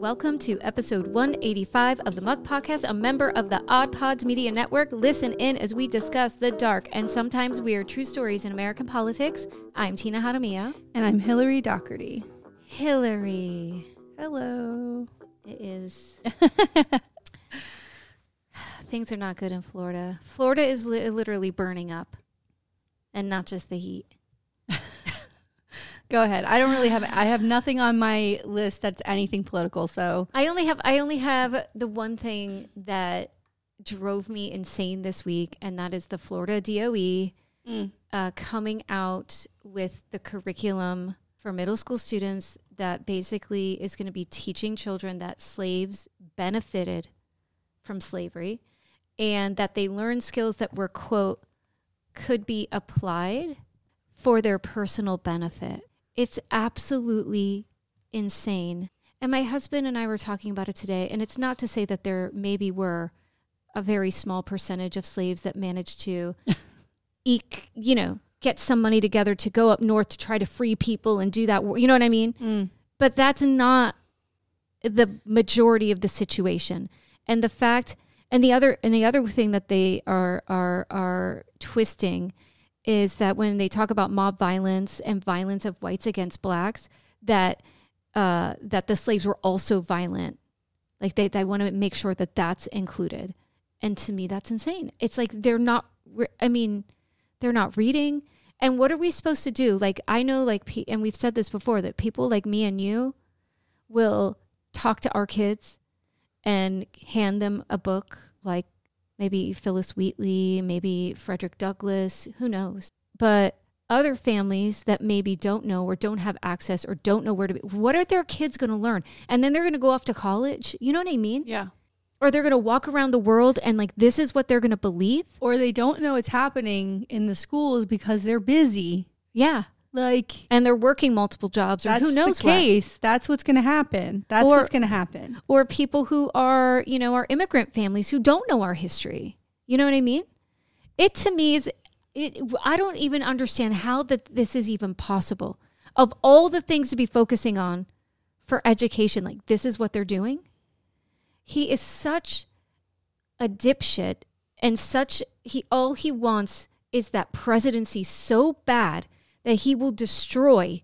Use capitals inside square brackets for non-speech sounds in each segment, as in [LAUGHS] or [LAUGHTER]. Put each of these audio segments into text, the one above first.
Welcome to episode 185 of the Mug Podcast, a member of the Odd Pods Media Network. Listen in as we discuss the dark and sometimes weird true stories in American politics. I'm Tina Hadamiya. And I'm Hillary Doherty. Hillary. Hello. It is. [LAUGHS] Things are not good in Florida. Florida is li- literally burning up, and not just the heat. Go ahead. I don't really have I have nothing on my list that's anything political, so I only have I only have the one thing that drove me insane this week, and that is the Florida DOE Mm. uh, coming out with the curriculum for middle school students that basically is going to be teaching children that slaves benefited from slavery and that they learn skills that were quote could be applied for their personal benefit. It's absolutely insane. And my husband and I were talking about it today, and it's not to say that there maybe were a very small percentage of slaves that managed to [LAUGHS] eke, you know, get some money together to go up north to try to free people and do that. You know what I mean? mm. But that's not the majority of the situation. And the fact and the other and the other thing that they are are are twisting is that when they talk about mob violence and violence of whites against blacks, that uh, that the slaves were also violent. Like they, they want to make sure that that's included. And to me, that's insane. It's like they're not. re- I mean, they're not reading. And what are we supposed to do? Like I know, like, and we've said this before that people like me and you will talk to our kids and hand them a book like maybe Phillis Wheatley, maybe Frederick Douglass, who knows. But other families that maybe don't know or don't have access or don't know where to be, what are their kids going to learn? And then they're going to go off to college. You know what I mean? Yeah. Or they're going to walk around the world and like this is what they're going to believe. Or they don't know it's happening in the schools because they're busy. Yeah. Like And they're working multiple jobs or who knows the what. case. That's what's going to happen. That's Or- what's going to happen. or people who are, you know, are immigrant families who don't know our history. You know what I mean? It to me is it I don't even understand how that this is even possible. Of all the things to be focusing on for education, like this is what they're doing. He is such a dipshit and such he all he wants is that presidency so bad that he will destroy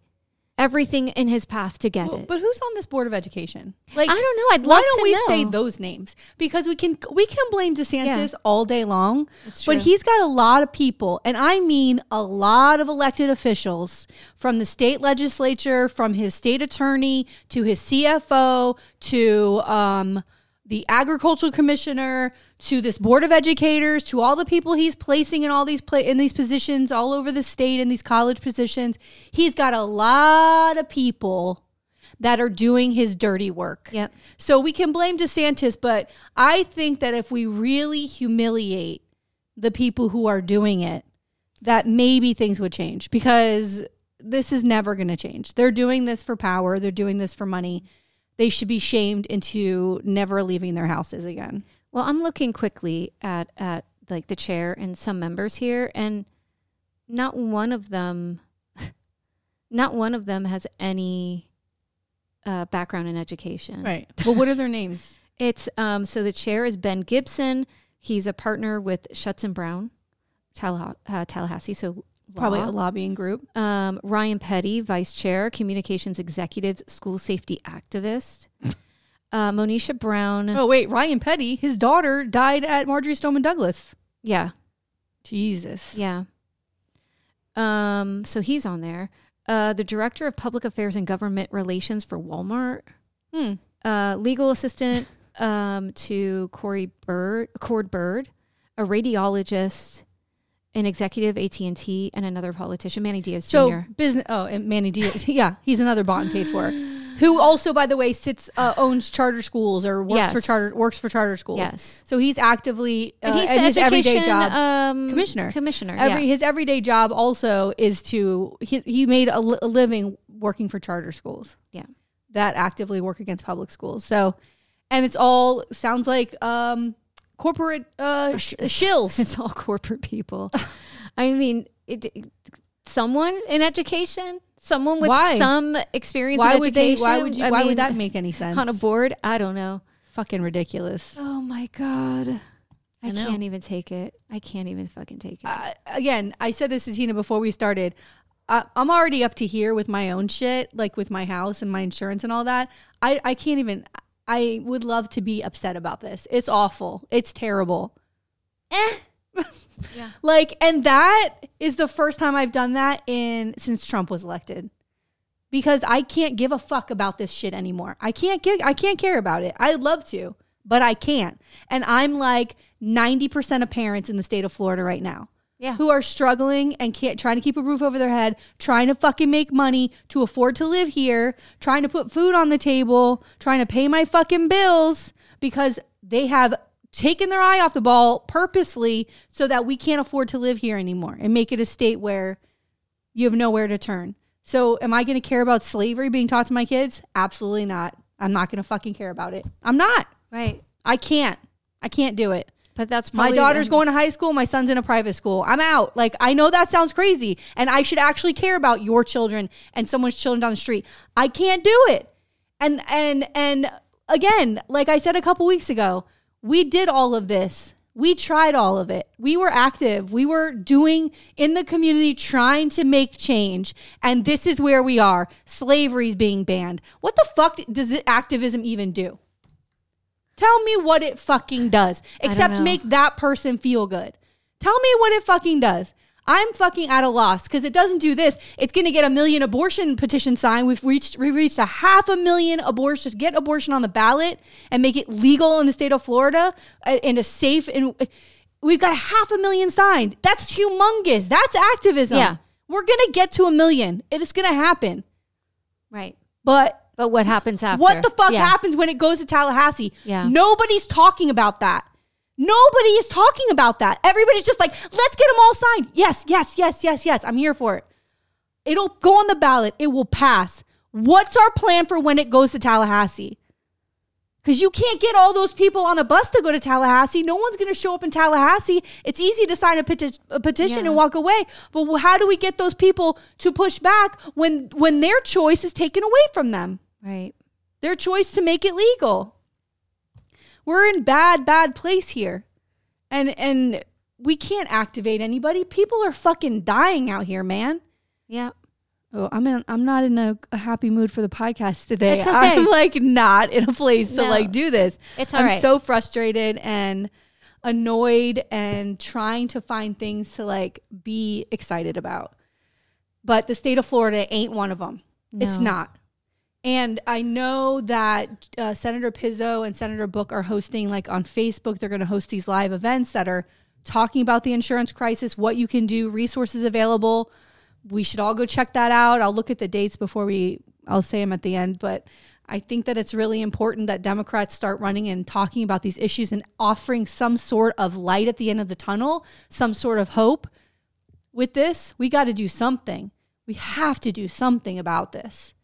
everything in his path to get Well, it. but who's on this board of education? Like I don't know. I'd love to know. why don't we know. say those names? Because we can we can blame DeSantis all day long, but he's got a lot of people, and I mean a lot of elected officials from the state legislature, from his state attorney to his CFO to um, the agricultural commissioner to this board of educators to all the people he's placing in all these pla- in these positions all over the state in these college positions. He's got a lot of people that are doing his dirty work. Yep. So we can blame DeSantis, but I think that if we really humiliate the people who are doing it, that maybe things would change because this is never going to change. They're doing this for power, they're doing this for money. They should be shamed into never leaving their houses again. Well, I'm looking quickly at at like the chair and some members here, and not one of them, [LAUGHS] not one of them has any uh, background in education. Right. Well, what are their names? [LAUGHS] It's um. So the chair is Ben Gibson. He's a partner with Shutts and Brown, Tallaha- uh, Tallahassee. So Probably a lobbying group. Um, Ryan Petty, vice chair, communications executive, school safety activist. [LAUGHS] Uh, Monesia Brown. Oh, wait, Ryan Petty, his daughter died at Marjory Stoneman Douglas. Yeah, Jesus. Yeah. Um, so he's on there. Uh, the director of public affairs and government relations for Walmart. Hmm. Uh, legal assistant [LAUGHS] um, to Corey Byrd, Cord Byrd, a radiologist, an executive AT and T, and another politician, Manny Diaz So Jr. business. Oh, and Manny Diaz. [LAUGHS] yeah, he's another and paid for. [GASPS] [LAUGHS] Who also, by the way, sits uh, owns charter schools or works Yes. for charter works for charter schools. Yes, So he's actively uh, and he's and his everyday education job. um, commissioner. Commissioner, Every yeah. his everyday job also is to he, he made a, li- a living working for charter schools. Yeah. that actively work against public schools. So, and it's all sounds like um corporate uh sh- shills. [LAUGHS] It's all corporate people. I mean, it, it- someone in education, Someone with Why? some experience Why in would they? Why would you? I why mean, would that make any sense? on a board? I don't know. Fucking ridiculous. Oh my god. I, I can't even take it. I can't even fucking take it. uh, again, I said this to Tina before we started. Uh, I'm already up to here with my own shit, like with my house and my insurance and all that. I, I can't even. I would love to be upset about this. It's awful. It's terrible. Eh. Yeah. [LAUGHS] Like, and that is the first time I've done that in since Trump was elected. Because I can't give a fuck about this shit anymore. I can't give I can't care about it. I'd love to, but I can't. And I'm like 90% of parents in the state of Florida right now yeah. who are struggling and can't trying to keep a roof over their head, trying to fucking make money to afford to live here, trying to put food on the table, trying to pay my fucking bills because they have taken their eye off the ball purposely so that we can't afford to live here anymore and make it a state where you have nowhere to turn. So am I going to care about slavery being taught to my kids? Absolutely not. I'm not going to fucking care about it. I'm not. Right. I can't. I can't do it. But that's My daughter's going to high school. My son's in a private school. I'm out. Like, I know that sounds crazy. And I should actually care about your children and someone's children down the street. I can't do it. And, and, and again, like I said a couple weeks ago, we did all of this. We tried all of it. We were active. We were doing in the community, trying to make change. And this is where we are. Slavery's being banned. What the fuck does activism even do? Tell me what it fucking does, except make that person feel good. Tell me what it fucking does. I'm fucking at a loss because it doesn't do this. It's going to get a million abortion petition signed. We've reached we've reached a half a million abortions. Get abortion on the ballot and make it legal in the state of Florida uh, and a safe and we've got a half a million signed. That's humongous. That's activism. Yeah. We're going to get to a million. It is going to happen. Right. But But what happens after? what the fuck Yeah. happens when it goes to Tallahassee? Yeah. Nobody's talking about that. Nobody is talking about that. Everybody's just like, let's get them all signed. Yes, yes, yes, yes, yes. I'm here for it. It'll go on the ballot. It will pass. What's our plan for when it goes to Tallahassee? Because you can't get all those people on a bus to go to Tallahassee. No one's going to show up in Tallahassee. It's easy to sign a, peti- a petition Yeah. and walk away. But how do we get those people to push back when when their choice is taken away from them? Right. their choice to make it legal. We're in bad, bad place here. And and we can't activate anybody. People are fucking dying out here, man. Yeah. Oh, I'm in I'm not in a, a happy mood for the podcast today. [LAUGHS] Okay. I'm like not in a place to like do this. It's all I'm right. so frustrated and annoyed and trying to find things to like be excited about. But the state of Florida ain't one of them. It's not. And I know that uh, Senator Pizzo and Senator Book are hosting, like on Facebook, they're going to host these live events that are talking about the insurance crisis, what you can do, resources available. We should all go check that out. I'll look at the dates before we, I'll say them at the end. But I think that it's really important that Democrats start running and talking about these issues and offering some sort of light at the end of the tunnel, some sort of hope. With this, we got to do something. We have to do something about this.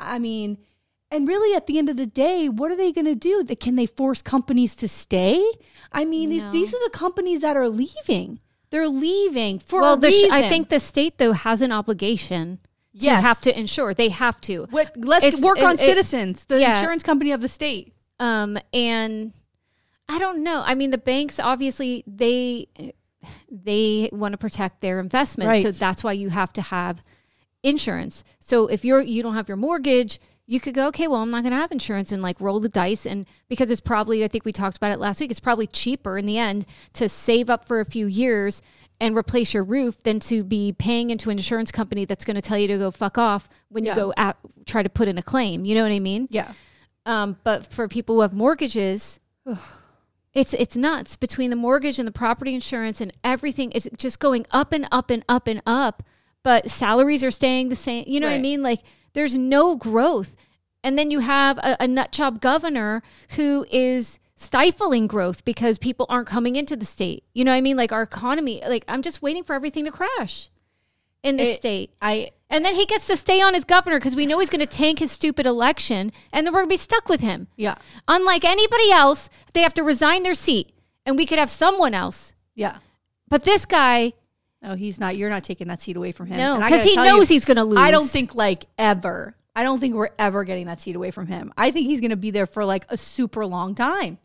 I mean, and really at the end of the day, what are they going to do? That can they force companies to stay? I mean, No. these these are the companies that are leaving. They're leaving for well, a the sh- I think the state though has an obligation yes. to have to insure. They have to. What, let's It's- work it- on it- citizens, the yeah. insurance company of the state. Um, and I don't know. I mean, the banks obviously they they want to protect their investments, so that's why you have to have insurance. So if you're you don't have your mortgage, you could go, okay, well, I'm not going to have insurance and like roll the dice, and because it's probably I think we talked about it last week, it's probably cheaper in the end to save up for a few years and replace your roof than to be paying into an insurance company that's going to tell you to go fuck off when Yeah. you go at, try to put in a claim. You know what I mean? Yeah. Um, but for people who have mortgages, it's it's nuts between the mortgage and the property insurance and everything is just going up and up and up and up. But salaries are staying the same. You know what I mean? Like there's no growth. And then you have a, a nut job governor who is stifling growth because people aren't coming into the state. You know what I mean? Like our economy, like I'm just waiting for everything to crash in the state. I And then he gets to stay on as governor because we know he's going to tank his stupid election and then we're going to be stuck with him. yeah. Unlike anybody else, they have to resign their seat and we could have someone else. Yeah. But this guy No, he's not. You're not taking that seat away from him. No, because he knows you, he's going to lose. I don't think like ever. I don't think we're ever getting that seat away from him. I think he's going to be there for like a super long time.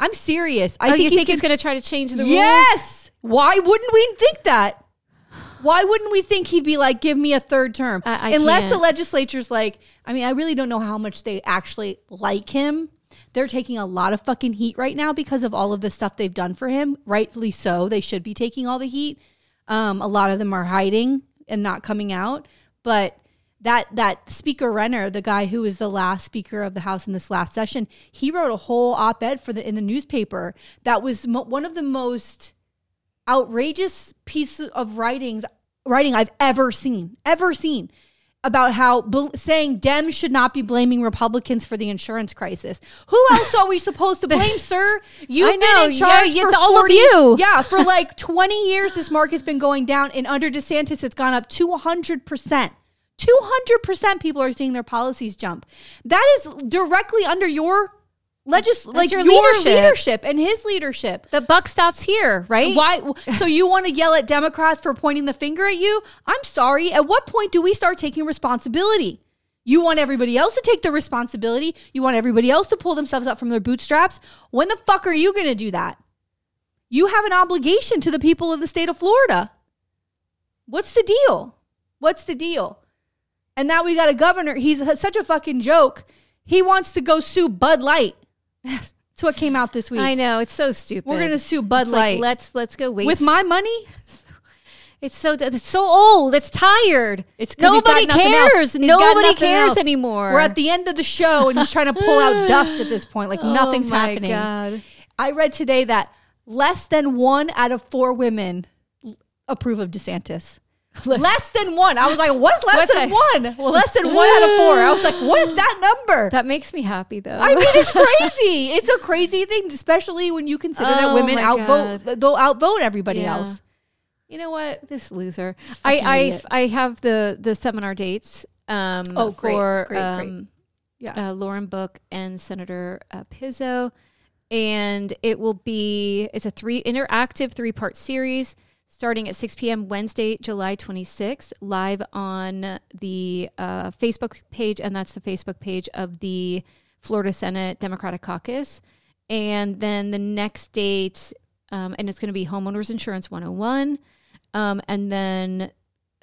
I'm serious. I oh, think you he's think he's going to try to change the rules? Yes. Why wouldn't we think that? Why wouldn't we think he'd be like, give me a third term? I- I Unless the can't. legislature's like, I mean, I really don't know how much they actually like him. They're taking a lot of fucking heat right now because of all of the stuff they've done for him. Rightfully so. They should be taking all the heat. Um, a lot of them are hiding and not coming out. But that that Speaker Renner, the guy who was the last Speaker of the House in this last session, he wrote a whole op-ed for the in the newspaper that was mo- one of the most outrageous piece of writings writing I've ever seen, ever seen about how bel saying Dems should not be blaming Republicans for the insurance crisis. Who else are we supposed to blame, [LAUGHS] sir? You've know, been in charge yeah, for it's all of 40 you. Yeah, for [LAUGHS] like 20 years this market's been going down and under DeSantis it's gone up 200%. 200% people are seeing their policies jump. That is directly under your legis like your your, leadership. leadership and his leadership. The buck stops here, right? Why? So you want to yell at Democrats for pointing the finger at you? I'm sorry. At what point do we start taking responsibility? You want everybody else to take the responsibility. You want everybody else to pull themselves up from their bootstraps. When the fuck are you going to do that? You have an obligation to the people of the state of Florida. What's the deal? What's the deal? And now we got a governor. He's uh, such a fucking joke. He wants to go sue Bud Light. That's what came out this week. I know it's so stupid. We're gonna sue Bud It's like, Light. let's let's go waste with my money. It's so it's so old. It's tired. It's 'cause he's got nobody cares. Nobody cares else. anymore. We're at the end of the show, and he's trying to pull out [LAUGHS] dust at this point. Like oh nothing's oh my happening. God. I read today that less than one out of four women approve of DeSantis. [LAUGHS] less than one. I was like, what's less What's than that? one? [LAUGHS] Well, less than one out of four. I was like, what is that number? That makes me happy though. I mean, it's [LAUGHS] crazy. It's a crazy thing, especially when you consider that Oh women my outvote they'll outvote everybody Yeah. else. you know what? This loser. I idiot. I I have the the seminar dates. Um, Oh, great, for great, great. um, Yeah. uh, Lauren Book and Senator uh, Pizzo, and it will be it's a three interactive three part series starting at 6 p.m. Wednesday, July 26th, live on the uh, Facebook page, and that's the Facebook page of the Florida Senate Democratic Caucus. And then the next date, um, and it's going to be Homeowners Insurance 101. Um, and then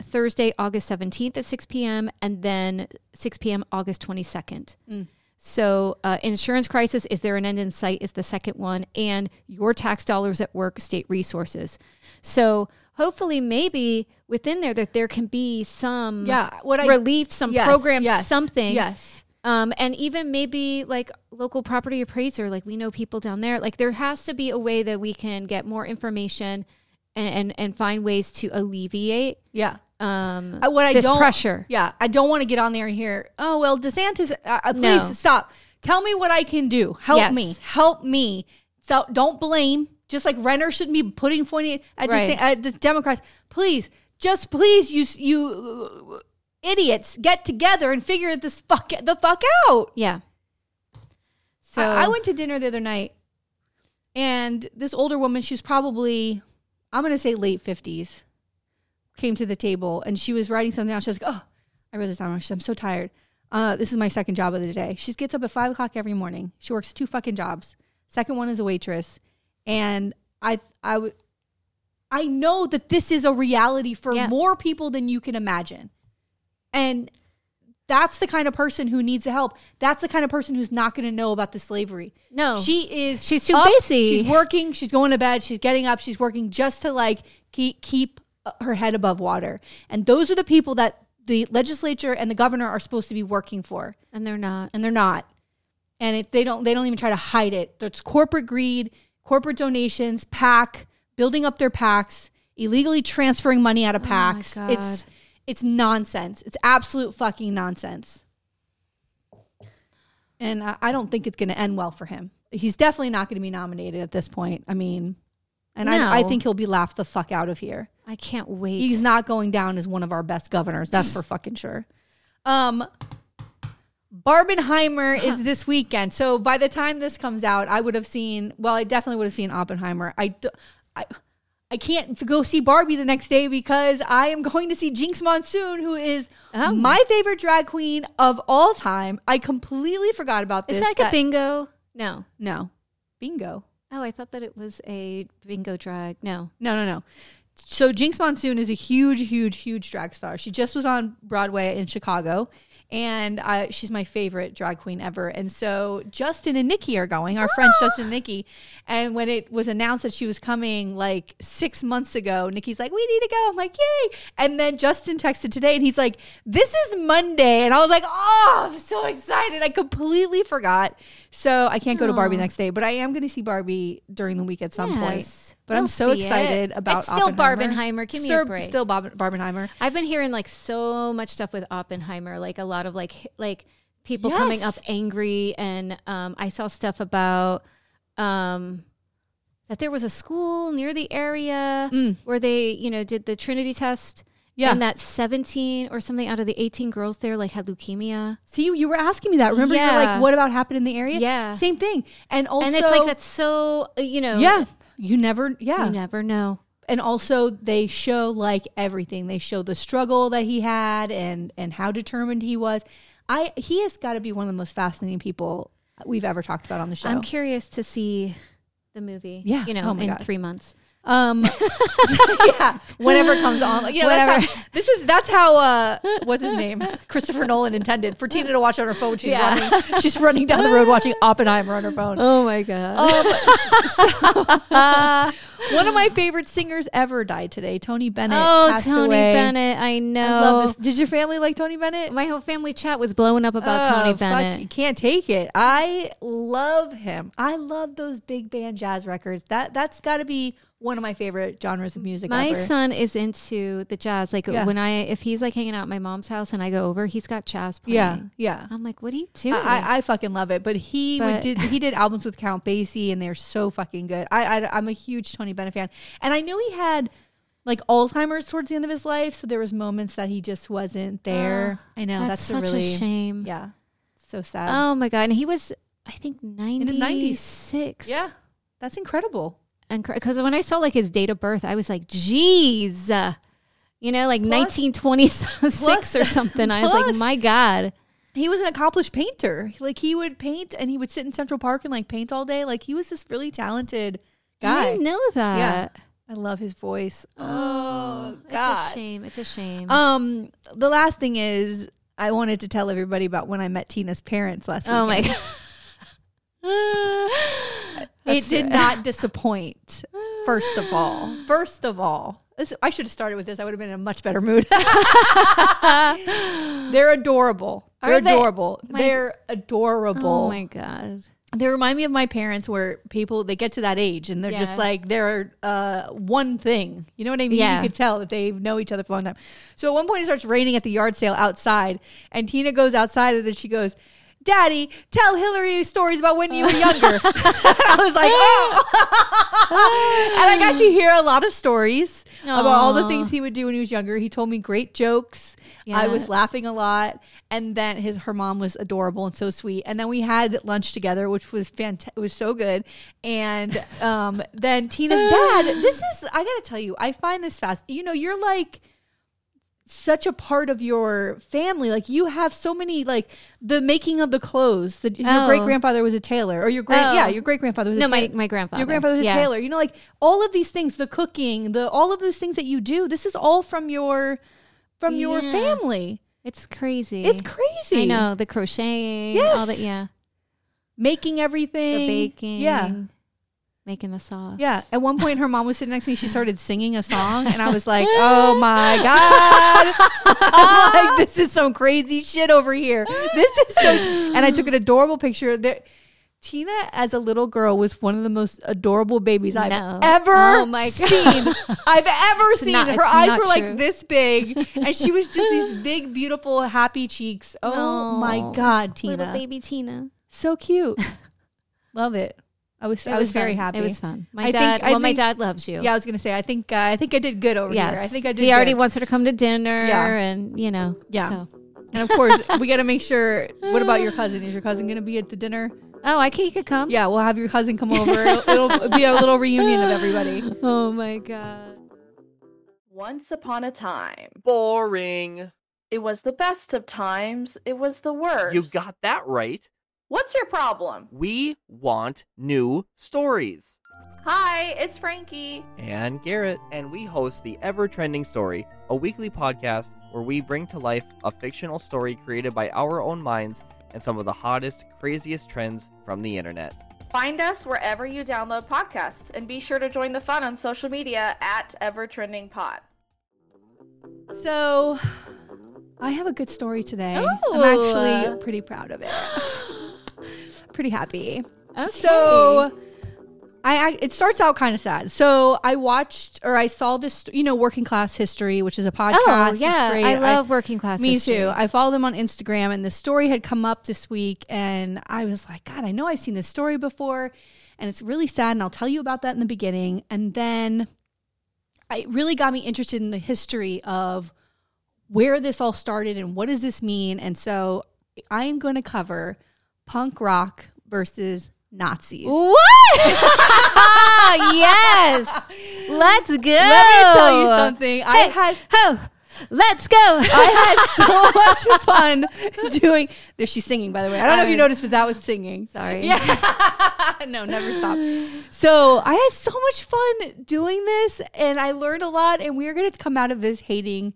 Thursday, August 17th at 6 p.m., and then 6 p.m., August 22nd. Mm. So, uh, insurance crisis is there an end in sight? Is the second one, and your tax dollars at work, state resources. So, hopefully, maybe within there that there can be some Yeah. What I relief, some Yes, programs, yes, something. Yes. Um, and even maybe like local property appraiser, like we know people down there. Like there has to be a way that we can get more information and and, and find ways to alleviate Yeah. Um I- what I this don't- pressure. Yeah, I don't want to get on there and hear, oh, well, DeSantis, uh, uh, please No. stop. Tell me what I can do. Help Yes. me. Help me. So don't blame. Just like Renner shouldn't be putting pointing at, Right. At the Democrats. Please, just please, you you uh, idiots, get together and figure this fuck the fuck out. Yeah. So I, I went to dinner the other night, and this older woman, she's probably, I'm gonna say late fifties, came to the table and she was writing something down. She was like, "Oh, I wrote this down. She said, I'm so tired. Uh, this is my second job of the day. She gets up at five o'clock every morning. She works two fucking jobs. Second one is a waitress, and I, I, w- I know that this is a reality for Yeah. more people than you can imagine, and." That's the kind of person who needs the help. That's the kind of person who's not going to know about the slavery. no. She is. She's too up, busy. She's working. She's going to bed. She's getting up. She's working just to like keep keep Uh, her head above water. And those are the people that the legislature and the governor are supposed to be working for, and they're not. and they're not. And if they don't, they don't even try to hide it. It's corporate greed, corporate donations, PAC, building up their PACs, illegally transferring money out of Oh PACs. God. it's it's nonsense. It's absolute fucking nonsense. And I, I don't think it's going to end well for him. He's definitely not going to be nominated at this point. I mean, and I, I think he'll be laughed the fuck out of here. I can't wait. He's not going down as one of our best governors. That's for [LAUGHS] fucking sure. Um, Barbenheimer is [LAUGHS] this weekend. So by the time this comes out, I would have seen. Well, I definitely would have seen Oppenheimer. I, do, I, I can't go see Barbie the next day because I am going to see Jinkx Monsoon, who is Oh. my favorite drag queen of all time. I completely forgot about this. Is that like a bingo? No. No, bingo. Oh, I thought that it was a bingo drag. No. No, no, no. So Jinkx Monsoon is a huge, huge, huge drag star. She just was on Broadway in Chicago, and I, she's my favorite drag queen ever. And so Justin and Nikki are going, our friends Justin and Nikki. And when it was announced that she was coming like six months ago, Nikki's like, "We need to go." I'm like, "Yay!" And then Justin texted today, and he's like, "This is Monday," and I was like, "Oh, I'm so excited!" I completely forgot. So I can't go to Barbie next day, but I am going to see Barbie during the week at some point. Yes. But I'm We'll so see it. excited about It's still Oppenheimer. Barbenheimer. Give me Sir- a break. Still Bob- Barbenheimer. I've been hearing like so much stuff with Oppenheimer, like a lot of like like people coming up angry, and um, I saw stuff about um, that there was a school near the area Mm. where they you know did the Trinity test. Yeah. And that 17 or something out of the 18 girls there like had leukemia. See, you were asking me that. Remember, you're like, what about happened in the area? Yeah. Same thing. And also, and it's like that's so, uh, you know. Yeah. You never, yeah. You never know. and also they show like everything. They show the struggle that he had and and how determined he was. I he has got to be one of the most fascinating people we've ever talked about on the show. I'm curious to see the movie. Yeah. You know, Oh in God. three months. Um, [LAUGHS] yeah, whenever it comes on, you know, that's Whatever. how, this is that's how uh, what's his name, Christopher Nolan intended for Tina to watch on her phone. She's Yeah. running, she's running down the road watching Oppenheimer on her phone. Oh my God. Um, [LAUGHS] so- [LAUGHS] one of my favorite singers ever died today. Tony Bennett. Oh, Tony away. Bennett. I know. I love this. Did your family like Tony Bennett? My whole family chat was blowing up about Oh, Tony fuck, Bennett. you can't take it. I love him. I love those big band jazz records. That that's got to be one of my favorite genres of music. My ever. son is into the jazz. Like Yeah. when I, if he's like hanging out at my mom's house and I go over, he's got jazz playing. Yeah, yeah. I'm like, what are you doing? I, I, fucking love it. But he But- did he did albums with Count Basie, and they're so fucking good. I, I I'm a huge Tony Bennett fan, and I knew he had like Alzheimer's towards the end of his life, so there was moments that he just wasn't there. Ah, I know That's, that's, such a really a shame. yeah, so sad. Oh my god! And he was, I think, ninety his 90s. yeah, that's incredible. And because when I saw like his date of birth, I was like, "Geez," you know, like Plus- nineteen twenty six plus- or something. I was like, "My God!" He was an accomplished painter. Like he would paint, and he would sit in Central Park and like paint all day. Like he was this really talented I guy. didn't know that. Yeah. I love his voice. Oh, Oh it's a shame. It's a shame. Um, the last thing is, I wanted to tell everybody about when I met Tina's parents last week. oh my god! [LAUGHS] It did not [LAUGHS] disappoint. First of all, first of all, this, I should have started with this. I would have been in a much better mood. [LAUGHS] [LAUGHS] They're adorable. They're Are they? adorable. My- They're adorable. Oh my god! they remind me of my parents where people they get to that age and they're just like they're uh one thing you know what i mean Yeah. you could tell that they know each other for a long time so at one point it starts raining at the yard sale outside and tina goes outside and then she goes Daddy, tell Hillary stories about when you were younger. [LAUGHS] [LAUGHS] I was like, oh. [LAUGHS] and I got to hear a lot of stories about all the things he would do when he was younger. He told me great jokes. I was laughing a lot, and then his her mom was adorable and so sweet. And then we had lunch together, which was fantastic. It was so good. And um, then Tina's dad. This is I gotta tell you, I find this fast. You know, you're like such a part of your family. Like you have so many like the making of the clothes. That your Oh. great grandfather was a tailor, or your great Oh. yeah, your great grandfather was No, a my tailor. my grandfather. Your grandfather was a tailor. You know, like all of these things, the cooking, the all of those things that you do. This is all from your from your family. It's crazy. It's crazy. I know the crocheting, all that. Yes. Yeah, Making everything, the baking. Yeah. Making the sauce. Yeah. At one point, her mom was sitting next to me. She started singing a song, and I was like, [LAUGHS] "Oh my god!" I'm [LAUGHS] like, "This is some crazy shit over here." This is so. [LAUGHS] And I took an adorable picture. There, Tina, as a little girl, was one of the most adorable babies I've No. ever Oh my God. seen. I've ever seen. not- Her eyes were like this big, and she was just these big, beautiful, happy cheeks. Oh my god, Tina, little baby Tina. so cute. Love it. I was. It I was, very happy. It was fun. My I dad. I well, my dad loves you. Yeah, I was gonna say. I think uh, I think I did good over Yes. here. I think I did. He already good. wants her to come to dinner, Yeah. and you know. Yeah. So. and of course, [LAUGHS] we got to make sure. What about your cousin? Is your cousin gonna be at the dinner? Oh, I can. he could come. Yeah, we'll have your cousin come over. [LAUGHS] It'll, it'll be a little reunion of everybody. Oh my god. Once upon a time, Boring. it was the best of times. It was the worst. You got that right. What's your problem? We want new stories. Hi, it's Frankie. And Garrett, and we host the Ever Trending Story, a weekly podcast where we bring to life a fictional story created by our own minds and some of the hottest, craziest trends from the internet. Find us wherever you download podcasts, and be sure to join the fun on social media at EverTrendingPod. So, I have a good story today. I'm actually pretty proud of it. [GASPS] [GASPS] [GASPS] pretty happy. Okay. So, I, I it starts out kind of sad. So I watched or I saw this, you know, Working Class History, which is a oh, podcast. Oh It's yeah, great. I love working class. Me history. too. I follow them on Instagram, and the story had come up this week, and I was like, God, I know I've seen this story before, and it's really sad. And I'll tell you about that in the beginning, and then it really got me interested in the history of where this all started and what does this mean. And so I am going to cover punk rock versus Nazis. What? [LAUGHS] yes. Let's go. Let me tell you something. I had Oh, let's go. I had so much fun doing. There, she's singing, by the way. I don't know if you noticed, but that was singing. Sorry. Yeah. [LAUGHS] no, never stop. So I had so much fun doing this, and I learned a lot. And we're going to come out of this hating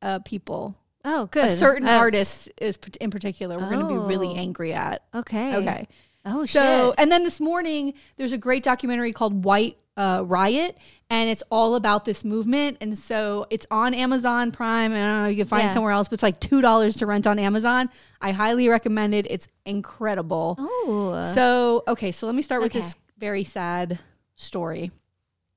uh, people. Oh, good. A certain That's- artist is in particular. We're going to be really Oh. angry at. Okay. Okay. Oh So, shit. and then this morning, there's a great documentary called White uh, Riot, and it's all about this movement. And so it's on Amazon Prime. I don't know, you can find it Yeah. somewhere else, but it's like $2 to rent on Amazon. I highly recommend it. It's incredible. Oh. So, okay, so let me start with Okay. this very sad story.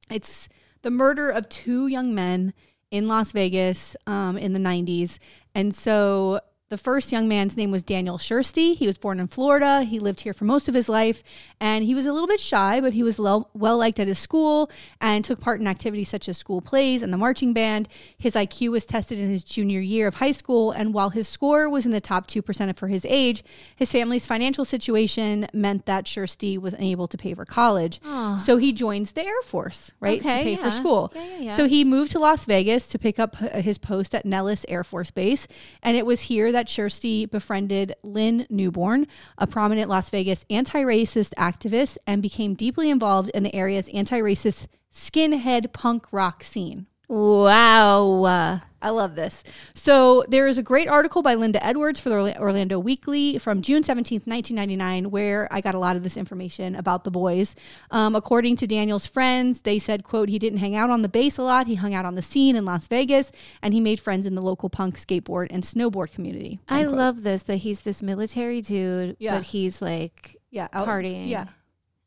It's the murder of two young men in Las Vegas um, in the 90s. And so the first young man's name was Daniel Shersty. He was born in Florida. He lived here for most of his life. And he was a little bit shy, but he was well liked at his school and took part in activities such as school plays and the marching band. His IQ was tested in his junior year of high school. And while his score was in the top 2% for his age, his family's financial situation meant that Shersty was unable to pay for college. So he joins the Air Force, right? Okay, to pay for school. Yeah, yeah, yeah. So he moved to Las Vegas to pick up his post at Nellis Air Force Base. And it was here that Shersty befriended Lin Newborn, a prominent Las Vegas anti racist activist, and became deeply involved in the area's anti racist skinhead punk rock scene. Wow. I love this. So there is a great article by Lynda Edwards for the Orlando Weekly from June 17th, 1999, where I got a lot of this information about the boys. Um, according to Daniel's friends, they said, quote, he didn't hang out on the base a lot. He hung out on the scene in Las Vegas and he made friends in the local punk skateboard and snowboard community. I love this that he's this military dude, Yeah. but he's like yeah, out- partying. Yeah.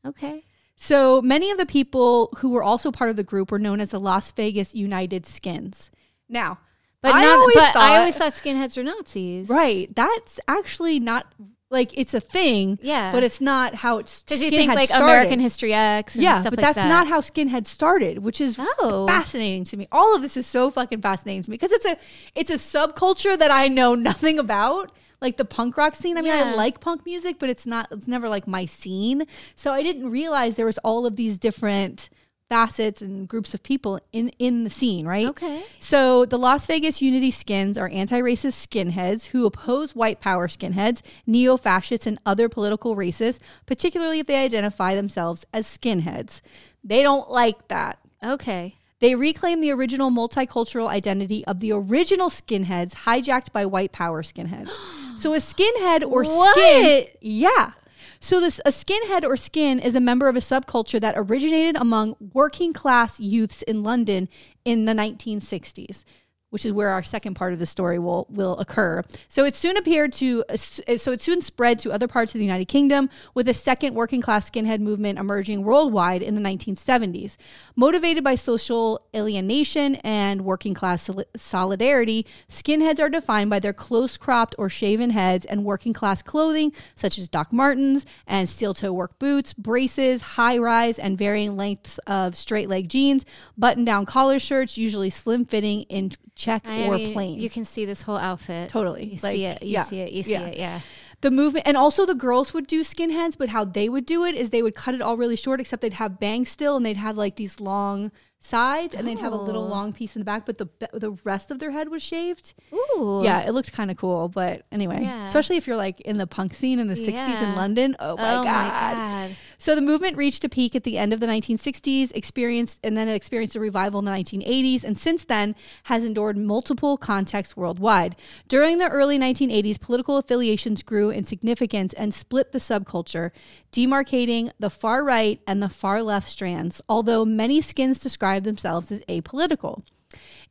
okay. So many of the people who were also part of the group were known as the Las Vegas United Skins. Now, But I not always but I thought- always thought skinheads were Nazis. right, that's actually not like it's a thing, Yeah. but it's not how it's Because you think like started. American History X and yeah, but like that's that. not how skinhead started, which is Oh. fascinating to me. All of this is so fucking fascinating to me because it's a it's a subculture that I know [LAUGHS] nothing about, like the punk rock scene. I mean, I like punk music, but it's not it's never like my scene. So I didn't realize there was all of these different facets and groups of people in in the scene, right? Okay. So the Las Vegas Unity Skins are anti-racist skinheads who oppose white power skinheads, neo-fascists, and other political racists, particularly if they identify themselves as skinheads. They don't like that. Okay. They reclaim the original multicultural identity of the original skinheads hijacked by white power skinheads. [GASPS] [GASPS] So a skinhead or skin, yeah. So this a skinhead or skin is a member of a subculture that originated among working class youths in London in the 1960s. Which is where our second part of the story will will occur. So it soon appeared to so it soon spread to other parts of the United Kingdom, with a second working class skinhead movement emerging worldwide in the 1970s. Motivated by social alienation and working class sol- solidarity, skinheads are defined by their close cropped or shaven heads and working class clothing such as Doc Martens and steel toe work boots, braces, high rise and varying lengths of straight leg jeans, button down collar shirts, usually slim fitting in check I or mean, plain. You can see this whole outfit. Totally. You Like, see it. You yeah, see it. You see yeah. it. Yeah. the movement and also the girls would do skinheads but how they would do it is they would cut it all really short except they'd have bangs still and they'd have like these long sides and they'd have a little Oh. long piece in the back but the the rest of their head was shaved Ooh. yeah it looked kind of cool but anyway Yeah. especially if you're like in the punk scene in the 60s in Yeah. london oh my oh god my god. so the movement reached a peak at the end of the 1960s, experienced and then it experienced a revival in the 1980s, and since then has endured multiple contexts worldwide. During the early 1980s, political affiliations grew in significance and split the subculture, demarcating the far right and the far left strands, although many skins describe themselves as apolitical.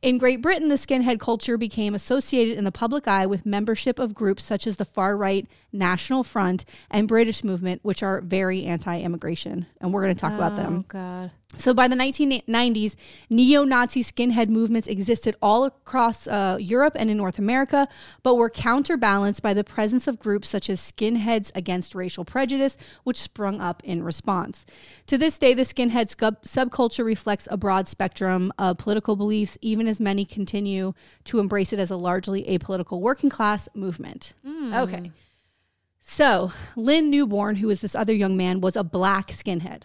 In Great Britain, the skinhead culture became associated in the public eye with membership of groups such as the far right National Front and British Movement, which are very anti immigration. And we're going to talk about them. Oh god. So by the 1990s, neo Nazi skinhead movements existed all across uh, Europe and in North America, but were counterbalanced by the presence of groups such as Skinheads Against Racial Prejudice, which sprung up in response. To this day, the skinhead scub- subculture reflects a broad spectrum of political beliefs, even as many continue to embrace it as a largely apolitical working class movement. Hmm. Okay. So, Lin Newborn, who was this other young man, was a black skinhead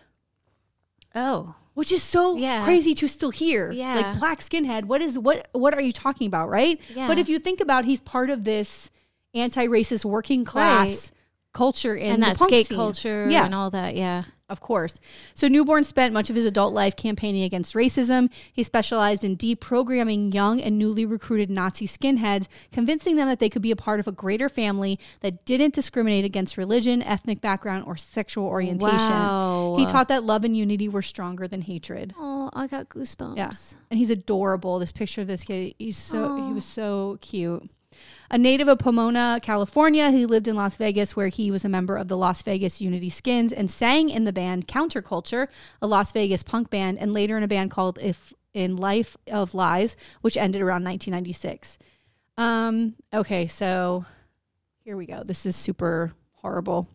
Oh. which is so Yeah. crazy to still hear. Yeah. Like black skinhead, what is what what are you talking about, right? Yeah. But if you think about he's part of this anti-racist working class Right. culture in and that punk skate scene. culture Yeah. and all that. Yeah. Of course. So Newborn spent much of his adult life campaigning against racism. He specialized in deprogramming young and newly recruited Nazi skinheads, convincing them that they could be a part of a greater family that didn't discriminate against religion, ethnic background, or sexual orientation. Wow. He taught that love and unity were stronger than hatred. Oh, I got goosebumps. Yeah. And he's adorable. This picture of this kid, he's so Oh. he was so cute. A native of Pomona, California, he lived in Las Vegas where he was a member of the Las Vegas Unity Skins and sang in the band Counterculture, a Las Vegas punk band, and later in a band called If in Life of Lies, which ended around 1996. Um, okay, so here we go. This is super horrible.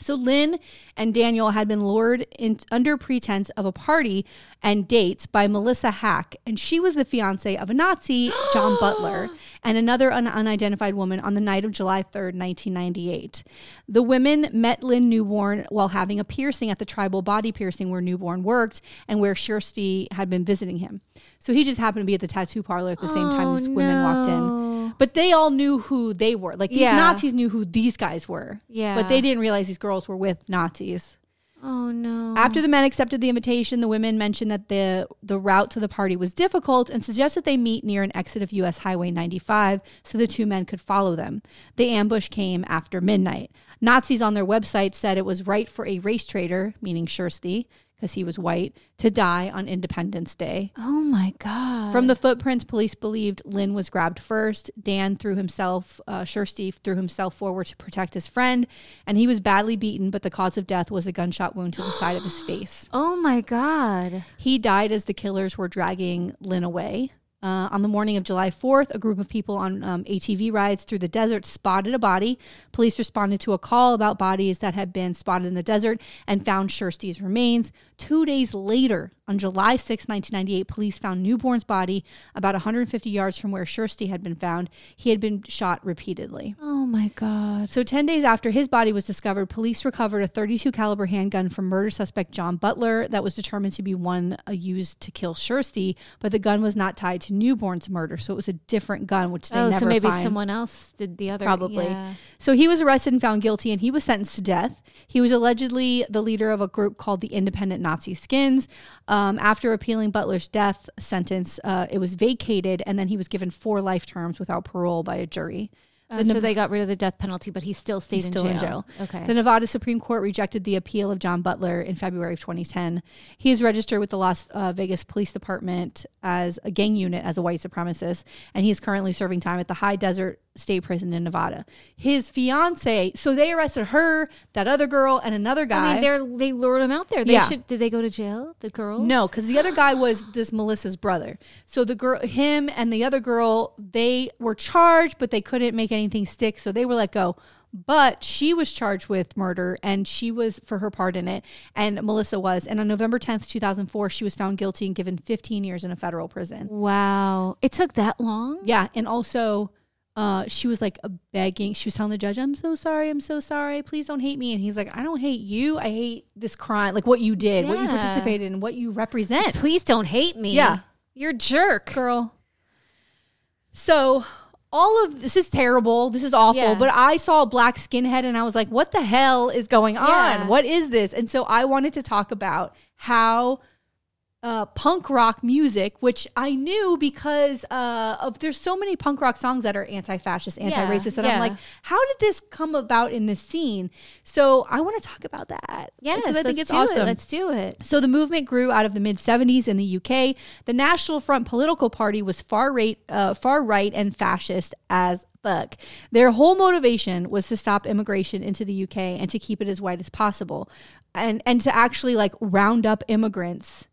So Lin and Daniel had been lured in under pretense of a party and dates by Melissa Hack, and she was the fiance of a Nazi, [GASPS] John Butler, and another un- unidentified woman on the night of July 3rd, 1998. The women met Lin Newborn while having a piercing at the tribal body piercing where Newborn worked and where Shersty had been visiting him. So he just happened to be at the tattoo parlor at the same time Oh, these women walked in. But they all knew who they were. Like these Yeah. Nazis knew who these guys were. Yeah. But they didn't realize these girls were with Nazis. Oh no. After the men accepted the invitation, the women mentioned that the the route to the party was difficult and suggested they meet near an exit of US Highway 95 so the two men could follow them. The ambush came after midnight. Nazis on their website said it was right for a race traitor, meaning Shersty, because he was white, to die on Independence Day. oh my god. From the footprints, police believed Lin was grabbed first. Dan threw himself, uh, threw himself forward to protect his friend, and he was badly beaten, but the cause of death was a gunshot wound to the side of his [GASPS] face. Oh my god. He died as the killers were dragging Lin away. Uh, on the morning of July 4th, a group of people on um, ATV rides through the desert spotted a body. Police responded to a call about bodies that had been spotted in the desert and found Shersty's remains. Two days later, on July 6, 1998, police found Newborn's body about 150 yards from where Shersty had been found. He had been shot repeatedly. Oh my god. So 10 days after his body was discovered, police recovered a 32 caliber handgun from murder suspect John Butler that was determined to be one uh, used to kill Shersty, but the gun was not tied to Newborn's murder, so it was a different gun which they Oh, never so maybe find. someone else did the other. Probably. Yeah. So he was arrested and found guilty, and he was sentenced to death. He was allegedly the leader of a group called the Independent Nazi Skins. Um, after appealing Butler's death sentence, uh, it was vacated, and then he was given four life terms without parole by a jury. Uh, so they got rid of the death penalty, but he still stayed in still jail. in jail. Okay. The Nevada Supreme Court rejected the appeal of John Butler in February of 2010. He is registered with the Las uh, Vegas Police Department as a gang unit as a white supremacist, and he is currently serving time at the High Desert State Prison in Nevada. His fiance, so they arrested her, that other girl, and another guy. I mean, they're they lured him out there. They Yeah. should. Did they go to jail? The girls? No, because the other guy was this Melissa's brother. So the girl, him and the other girl, they were charged, but they couldn't make anything stick. So they were let go. But she was charged with murder and she was for her part in it. And Melissa was. And on November 10th, 2004, she was found guilty and given 15 years in a federal prison. Wow. It took that long. Yeah. And also, uh, she was like begging. She was telling the judge, "I'm so sorry. I'm so sorry. Please don't hate me." And he's like, "I don't hate you. I hate this crime. Like what you did, what you participated in, what you represent." Please don't hate me. Yeah. You're a jerk. girl. So all of this is terrible. This is awful. Yeah. But I saw a black skinhead and I was like, what the hell is going on? Yeah. What is this? And so I wanted to talk about how uh, punk rock music, which I knew because uh, of there's so many punk rock songs that are anti-fascist, anti-racist, that I'm like, how did this come about in this scene? So I want to talk about that. Yes, I think let's it's do awesome. it. Let's do it. So the movement grew out of the mid 70s in the UK. The National Front political party was far right, uh, far right and fascist as fuck. Their whole motivation was to stop immigration into the UK and to keep it as white as possible, and and to actually like round up immigrants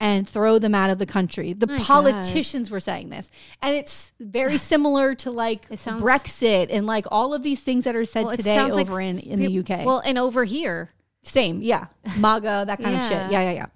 and throw them out of the country. The My God. politicians were saying this, and it's very [SIGHS] similar to like sounds- Brexit and like all of these things that are said Well, today sounds like over in in the UK. Well, and over here. Same, yeah. MAGA, that kind of shit. Yeah. Yeah, yeah, yeah.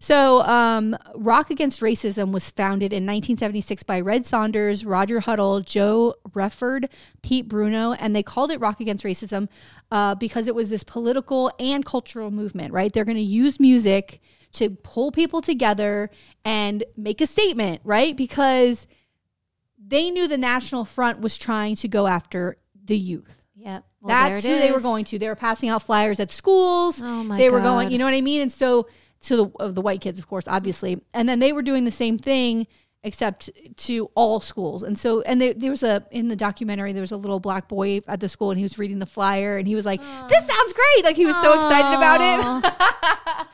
So, um, Rock Against Racism was founded in 1976 by Red Saunders, Roger Huddle, Joe Wreford, Pete Bruno, and they called it Rock Against Racism uh, because it was this political and cultural movement, right? They're going to use music to pull people together and make a statement, right? Because they knew the National Front was trying to go after the youth. Yep. Well, That's who they were going to. They were passing out flyers at schools. Oh my They were going, you know what I mean? And so to the of the white kids, of course, obviously. And then they were doing the same thing except to all schools. And so and there, there was a in the documentary there was a little black boy at the school and he was reading the flyer and he was like, "This sounds great." Like he was so excited about it. [LAUGHS]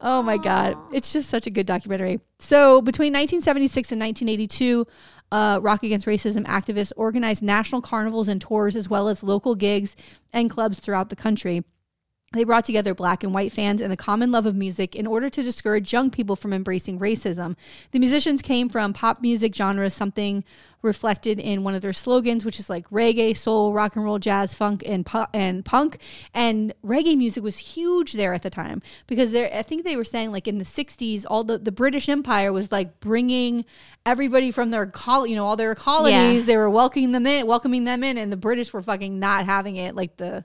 Oh my God. It's just such a good documentary. So, between 1976 and 1982, uh, Rock Against Racism activists organized national carnivals and tours, as well as local gigs and clubs throughout the country. They brought together black and white fans and the common love of music in order to discourage young people from embracing racism. The musicians came from pop music genres, something reflected in one of their slogans, which is like reggae, soul, rock and roll, jazz, funk, and pu- and punk. And reggae music was huge there at the time because there, I think they were saying like in the '60s, all the the British Empire was like bringing everybody from their col, you know, all their colonies. They were welcoming them in, welcoming them in, and the British were fucking not having it. Like the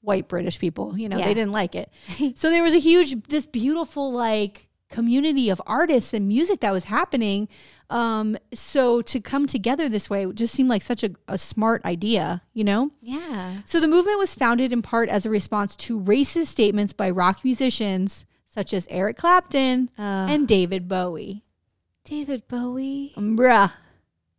white British people, you know, Yeah. they didn't like it. [LAUGHS] so there was a huge, this beautiful like community of artists and music that was happening. Um, so to come together this way just seemed like such a, a smart idea, you know? Yeah. So the movement was founded in part as a response to racist statements by rock musicians such as Eric Clapton and David Bowie. David Bowie. Bruh.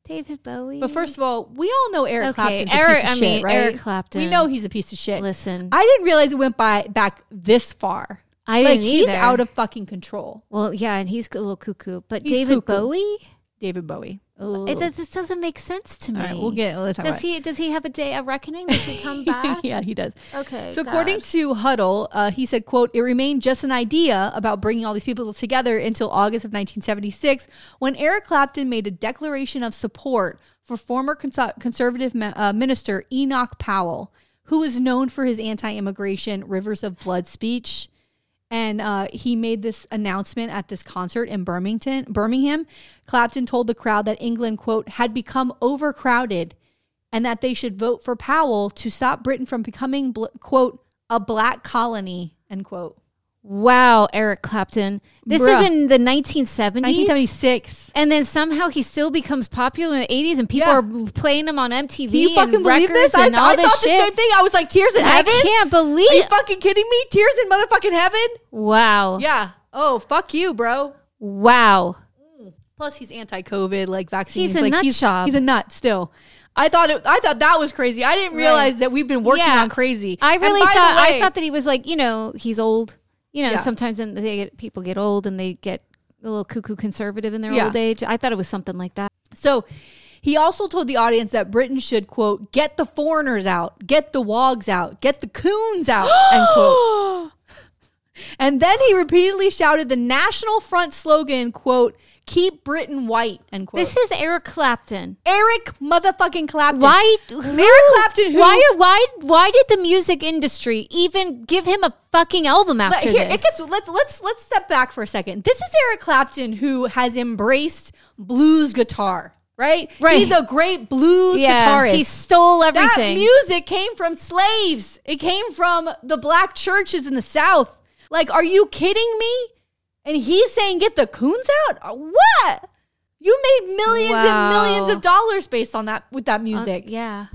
David Bowie. But first of all, we all know Eric okay, Clapton's a Eric. piece of I shit, mean, right? Eric Clapton. we know he's a piece of shit. Listen, I didn't realize it went by back this far. I like didn't either. he's out of fucking control. Well, yeah, and he's a little cuckoo. But He's David cuckoo. Bowie. David Bowie. It does, this doesn't make sense to me. All right, we'll get. Let's talk does about he? Does he have a day of reckoning? Does he come [LAUGHS] back? yeah, he does. Okay. So according to Huddle, uh, he said, "quote It remained just an idea about bringing all these people together until August of 1976, when Eric Clapton made a declaration of support for former cons- conservative ma- uh, minister Enoch Powell, who was known for his anti-immigration "Rivers of Blood" speech." And uh, he made this announcement at this concert in Birmingham. Birmingham, Clapton told the crowd that England, quote, had become overcrowded and that they should vote for Powell to stop Britain from becoming, quote, a black colony, end quote. Wow, Eric Clapton. This Bruh. is in the 1970s. 1976. And then somehow he still becomes popular in the 80s, and people Yeah. are playing him on MTV Can you fucking and believe records this? I, and th- all I this thought the same thing. I was like, tears in I heaven? I can't believe Are you fucking kidding me? Tears in motherfucking heaven? Wow. Yeah. Oh, fuck you, bro. Wow. Plus, he's anti-COVID, like vaccines. He's a like, nut he's, job. He's a nut still. I thought it, I thought that was crazy. I didn't realize that we've been working Yeah. on crazy. I really thought I thought that he was like, you know, he's old. You know, Yeah. sometimes then they get people get old and they get a little cuckoo conservative in their Yeah. old age. I thought it was something like that. So he also told the audience that Britain should, quote, get the foreigners out, get the wogs out, get the coons out, [GASPS] end quote. And then he repeatedly shouted the National Front slogan, quote, keep Britain white, end quote. This is Eric Clapton. Eric motherfucking Clapton. Why? Eric Clapton, who- why? Why? Why did the music industry even give him a fucking album Let- after here, it this? gets, let's let's let's step back for a second. This is Eric Clapton who has embraced blues guitar. right? Right. He's a great blues yeah, guitarist. he stole everything. that everything. music came from slaves. It came from the black churches in the South. Like, are you kidding me? And he's saying, get the coons out? Uh, What? You made millions and millions of dollars based on that with that Uh, music. yeah.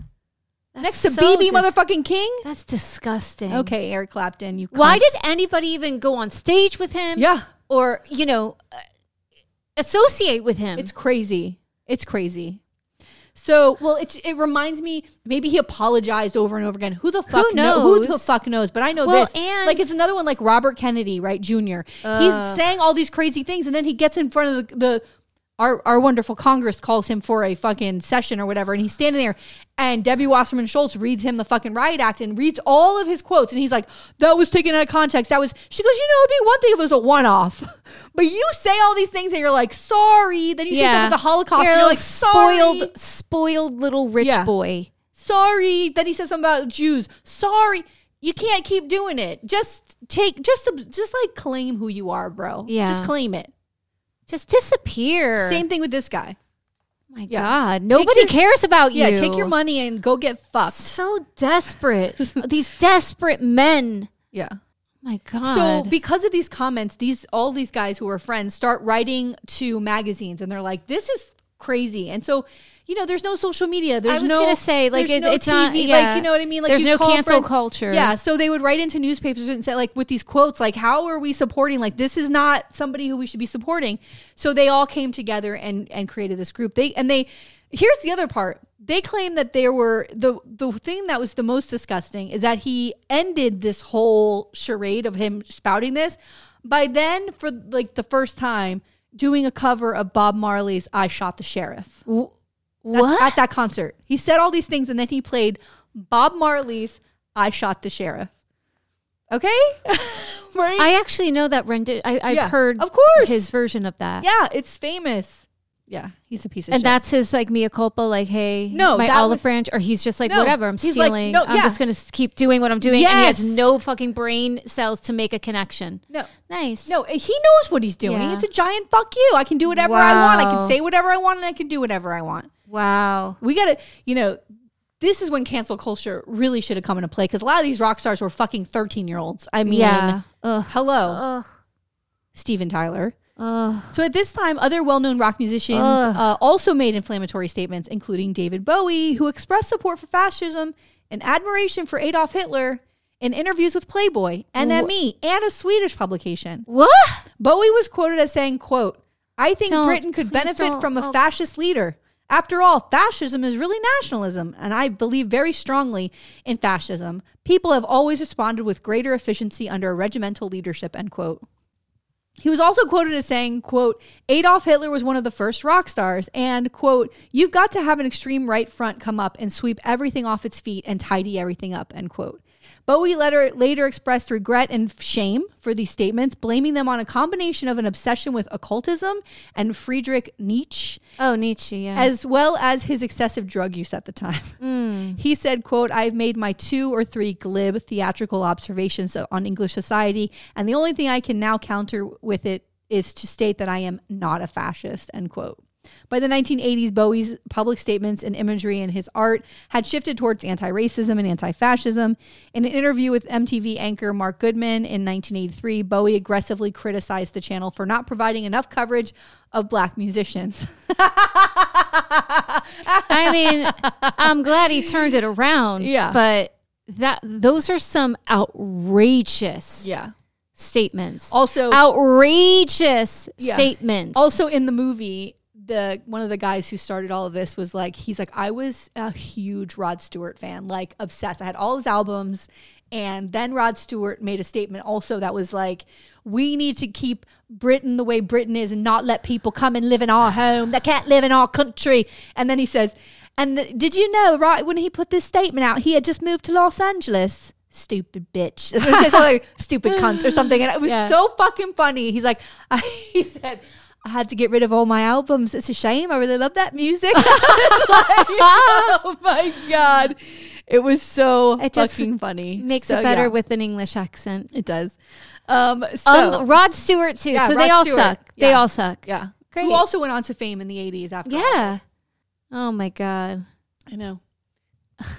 That's Next to so BB dis- motherfucking King? That's disgusting. Okay, Eric Clapton, you Why did anybody even go on stage with him? Yeah. Or, you know, uh, associate with him? It's crazy. It's crazy. So, well, it's it reminds me. Maybe he apologized over and over again. Who the fuck kno- who the knows? fuck knows? But I know Well, this. and- like it's another one, like Robert Kennedy, right, Jr. He's saying all these crazy things, and then he gets in front of the, the our our wonderful Congress calls him for a fucking session or whatever, and he's standing there, and Debbie Wasserman Schultz reads him the fucking riot act and reads all of his quotes, and he's like, "That was taken out of context. That was." She goes, "You know, it'd be one thing if it was a one off, [LAUGHS] but you say all these things, and you're like, sorry. Then you say something the Holocaust, You're and you're like, sorry spoiled, spoiled little rich Yeah. boy. sorry. Then he says something about Jews. Sorry. You can't keep doing it. Just take, just, just like claim who you are, bro. Yeah. Just claim it. Just disappear. Same thing with this guy. my yeah. God. Nobody your- cares about you. Yeah. Take your money and go get fucked. So desperate. [LAUGHS] These desperate men. Yeah. My God. So because of these comments, these all these guys who are friends start writing to magazines, and they're like, "This is crazy." And so, you know, there's no social media. There's no. I was no, gonna say, like, there's it- no it's not- TV, yeah. Like, you know what I mean? Like, There's no cancel friends- culture. Yeah. So they would write into newspapers and say, like, with these quotes, like, "How are we supporting? Like, this is not somebody who we should be supporting." So they all came together and and created this group. They and they. Here's the other part. They claim that there were the the thing that was the most disgusting is that he ended this whole charade of him spouting this by then for like the first time doing a cover of Bob Marley's "I Shot the Sheriff." What? at that concert? He said all these things and then he played Bob Marley's "I Shot the Sheriff." Okay, [LAUGHS] right? I actually know that rendition. I, I've Yeah, heard of course. his version of that. yeah, it's famous. Yeah, he's a piece of shit. And shit. that's his like mea culpa, like, hey, No, my olive was- branch, or he's just like, No, whatever, I'm he's like, stealing. no, I'm yeah. just gonna keep doing what I'm doing, and he has no fucking brain cells to make a connection. no. Nice. No, eh, he knows what he's doing. Yeah. It's a giant fuck you. I can do whatever I want. I can say whatever I want and I can do whatever I want. Wow. We got to, you know, this is when cancel culture really should have come into play because a lot of these rock stars were fucking 13 year olds. I mean, Yeah. Ugh. hello, Ugh. Steven Tyler. Ugh. So at this time, other well known rock musicians Ugh. uh, also made inflammatory statements, including David Bowie, who expressed support for fascism and admiration for Adolf Hitler in interviews with Playboy, NME, and a Swedish publication. What? Bowie was quoted as saying, quote, I think Don't- Britain could benefit from a oh. fascist leader. After all, fascism is really nationalism, and I believe very strongly in fascism. People have always responded with greater efficiency under a regimental leadership, end quote. He was also quoted as saying, quote, Adolf Hitler was one of the first rock stars, and, quote, you've got to have an extreme right front come up and sweep everything off its feet and tidy everything up, end quote. Bowie later, later expressed regret and shame for these statements, blaming them on a combination of an obsession with occultism and Friedrich Nietzsche, Oh, Nietzsche. Yeah. as well as his excessive drug use at the time. [LAUGHS] Mm. He said, quote, I've made my two or three glib theatrical observations on English society, and the only thing I can now counter with it is to state that I am not a fascist, end quote. By the 1980s, Bowie's public statements and imagery in his art had shifted towards anti racism and anti fascism. In an interview with MTV anchor Mark Goodman in 1983, Bowie aggressively criticized the channel for not providing enough coverage of black musicians. I mean, I'm glad he turned it around. Yeah. But that those are some outrageous yeah. statements. Also, outrageous Yeah. statements. Also in the movie, the one of the guys who started all of this was like he's like I was a huge Rod Stewart fan, like obsessed. I had all his albums and then Rod Stewart made a statement also that was like we need to keep Britain the way Britain is and not let people come and live in our home that can't live in our country. And then he says, and the, did you know right when he put this statement out, he had just moved to Los Angeles. Stupid bitch. [LAUGHS] Like, stupid cunt or something. And it was Yeah. so fucking funny. He's like, [LAUGHS] he said, I had to get rid of all my albums. It's a shame. I really love that music. Like, [LAUGHS] [LAUGHS] oh my God. It was so It just fucking funny. makes So, it better yeah, with an English accent. it does. Um, so, um, Rod Stewart too. Yeah, so Rod they all Stewart. suck. They all suck. yeah. Great. Who also went on to fame in the 80s after Yeah. Oh my god. I know.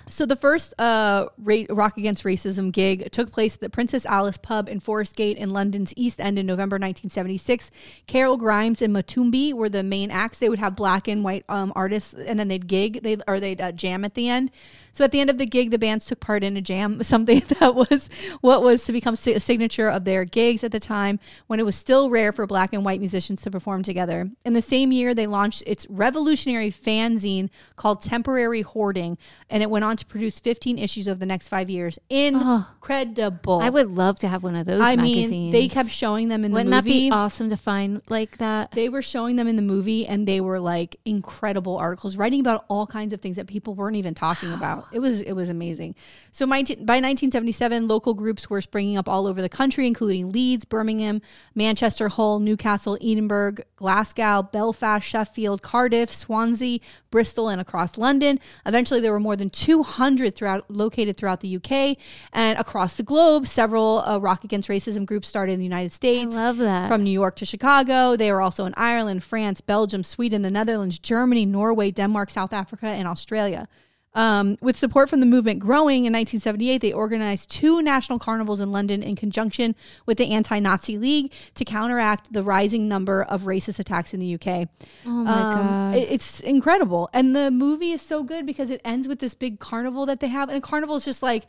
So the first uh, Rock Against Racism gig took place at the Princess Alice Pub in Forest Gate in London's East End in November 1976. Carol Grimes and Matumbi were the main acts. They would have black and white um, artists, and then they'd gig, they or they'd uh, jam at the end. So at the end of the gig, the bands took part in a jam, [LAUGHS] something that was what was to become a signature of their gigs at the time, when it was still rare for black and white musicians to perform together. In the same year, they launched its revolutionary fanzine called Temporary Hoarding, and it went on to produce 15 issues over the next five years. Incredible. I would love to have one of those I magazines. mean, they kept showing them in Wouldn't the movie. Wouldn't that be awesome to find like that? They were showing them in the movie, and they were like incredible articles, writing about all kinds of things that people weren't even talking [GASPS] about. It was it was amazing. So by 1977, local groups were springing up all over the country, including Leeds, Birmingham, Manchester, Hull, Newcastle, Edinburgh, Glasgow, Belfast, Sheffield, Cardiff, Swansea, Bristol, and across London. Eventually, there were more than 200 throughout located throughout the UK and across the globe. Several uh, Rock Against Racism groups started in the United I States love that. from New York to Chicago. They were also in Ireland, France, Belgium, Sweden, the Netherlands, Germany, Norway, Denmark, South Africa, and Australia. Um, with support from the movement growing in 1978, they organized two national carnivals in London in conjunction with the Anti Nazi League to counteract the rising number of racist attacks in the UK. oh my Um, god. it- it's incredible. And the movie is so good because it ends with this big carnival that they have. And a carnival is just like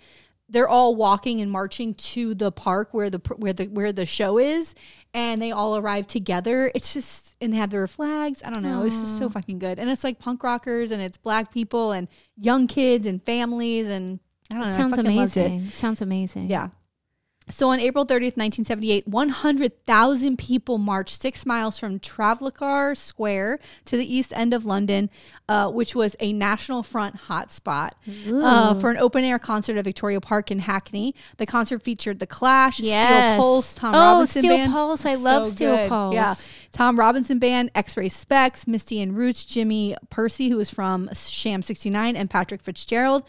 they're all walking and marching to the park where the where the where the show is and they all arrive together. It's just and they have their flags. I don't know. It's just so fucking good. And it's like punk rockers and it's black people and young kids and families and I don't know. Sounds fucking loved it. amazing. Sounds amazing. Yeah. So on April 30th, 1978, 100,000 people marched six miles from Trafalgar Square to the east end of London, uh, which was a National Front hotspot, uh, for an open air concert at Victoria Park in Hackney. The concert featured The Clash, Yes. Steel Pulse, Tom Oh, Robinson Steel Band. Pulse. I love Steel good. Pulse. Yeah. Tom Robinson Band, X Ray Spex, Misty in Roots, Jimmy Pursey, who was from Sham 69, and Patrick Fitzgerald.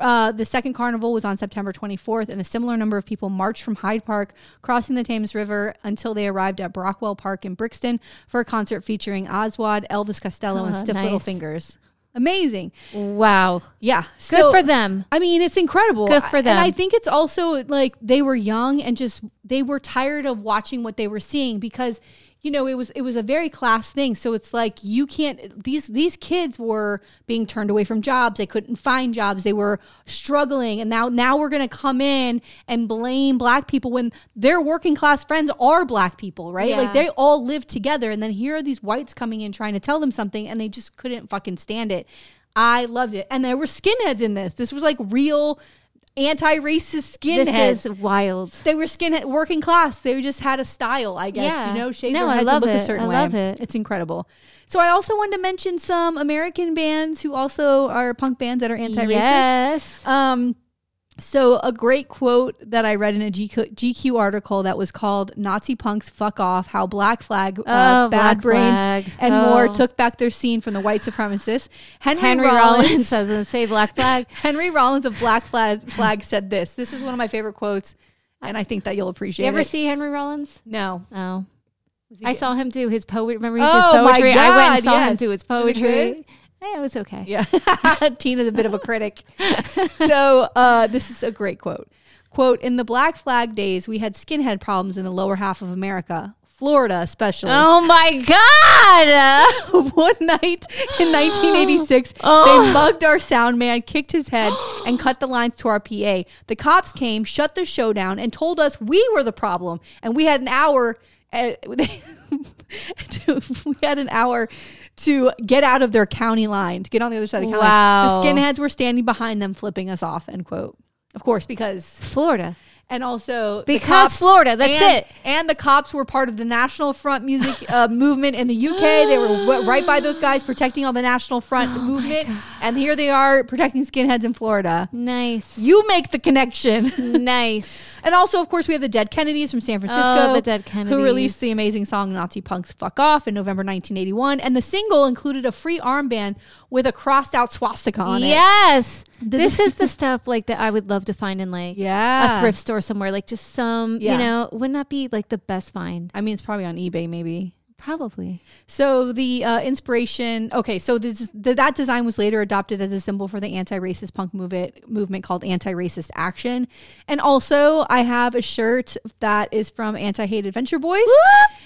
Uh, the second carnival was on September 24th, and a similar number of people marched from Hyde Park, crossing the Thames River until they arrived at Brockwell Park in Brixton for a concert featuring Aswad, Elvis Costello, and Oh, Stiff Little. Fingers. Amazing. Wow. Yeah. Good for them. I mean, it's incredible. Good for them. And I think it's also like they were young and just they were tired of watching what they were seeing because you know it was it was a very class thing. So it's like you can't these these kids were being turned away from jobs. They couldn't find jobs. They were struggling, and now now we're gonna come in and blame black people when their working class friends are black people, right? Like they all live together, and then here are these whites coming in trying to tell them something, and they just couldn't fucking stand it. I loved it. And there were skinheads in this. This was like real anti-racist skinheads. This is wild. they were skinhead working class. They just had a style, I guess. Yeah. You know, shave No, their I heads love and look it. a certain I way. love it. It's incredible. So I also wanted to mention some American bands who also are punk bands that are anti-racist. Yes. Um, so a great quote that I read in a GQ, GQ article that was called "Nazi punks fuck off: How Black Flag, uh, Oh, Bad Black Brains, Flag. and more Oh. took back their scene from the white supremacists." Henry, Henry Rollins, Rollins doesn't say Black Flag. [LAUGHS] Henry Rollins of Black Flag, Flag said this. This is one of my favorite quotes, and I think that you'll appreciate it. You ever it. see Henry Rollins? no, Oh. I good? saw him do his poetry. Remember he Oh, does my poetry? I went and saw him do his poetry. Yeah, it was okay. Yeah. [LAUGHS] Tina's a bit of a critic. [LAUGHS] so uh, this is a great quote. Quote, in the Black Flag days, we had skinhead problems in the lower half of America, Florida especially. Oh my God. [LAUGHS] One night in [GASPS] 1986, Oh. they mugged our sound man, kicked his head, [GASPS] and cut the lines to our PA. The cops came, shut the show down, and told us we were the problem. And we had an hour. Uh, we had an hour to get out of their county line, to get on the other side of the county Wow. line. The skinheads were standing behind them, flipping us off. End quote. Of course, because Florida. And also Because Florida, that's and- it. And the cops were part of the National Front music uh, movement in the UK. They were w- right by those guys protecting all the National Front Oh movement, and here they are protecting skinheads in Florida. Nice. You make the connection. [LAUGHS] nice. And also, of course, we have the Dead Kennedys from San Francisco. Oh, the Dead Kennedys, Who released the amazing song Nazi Punks Fuck Off in November 1981. And the single included a free armband with a crossed out swastika on it. Yes. This is the stuff like that I would love to find in like Yeah. a thrift store somewhere. Like just some, Yeah. you know, wouldn't that be like the best find? I mean, it's probably on eBay, maybe. Probably. So the uh, inspiration, okay, so this, the, that design was later adopted as a symbol for the anti-racist punk movement movement called Anti-Racist Action. And also, I have a shirt that is from Anti-Hate Adventure Boys,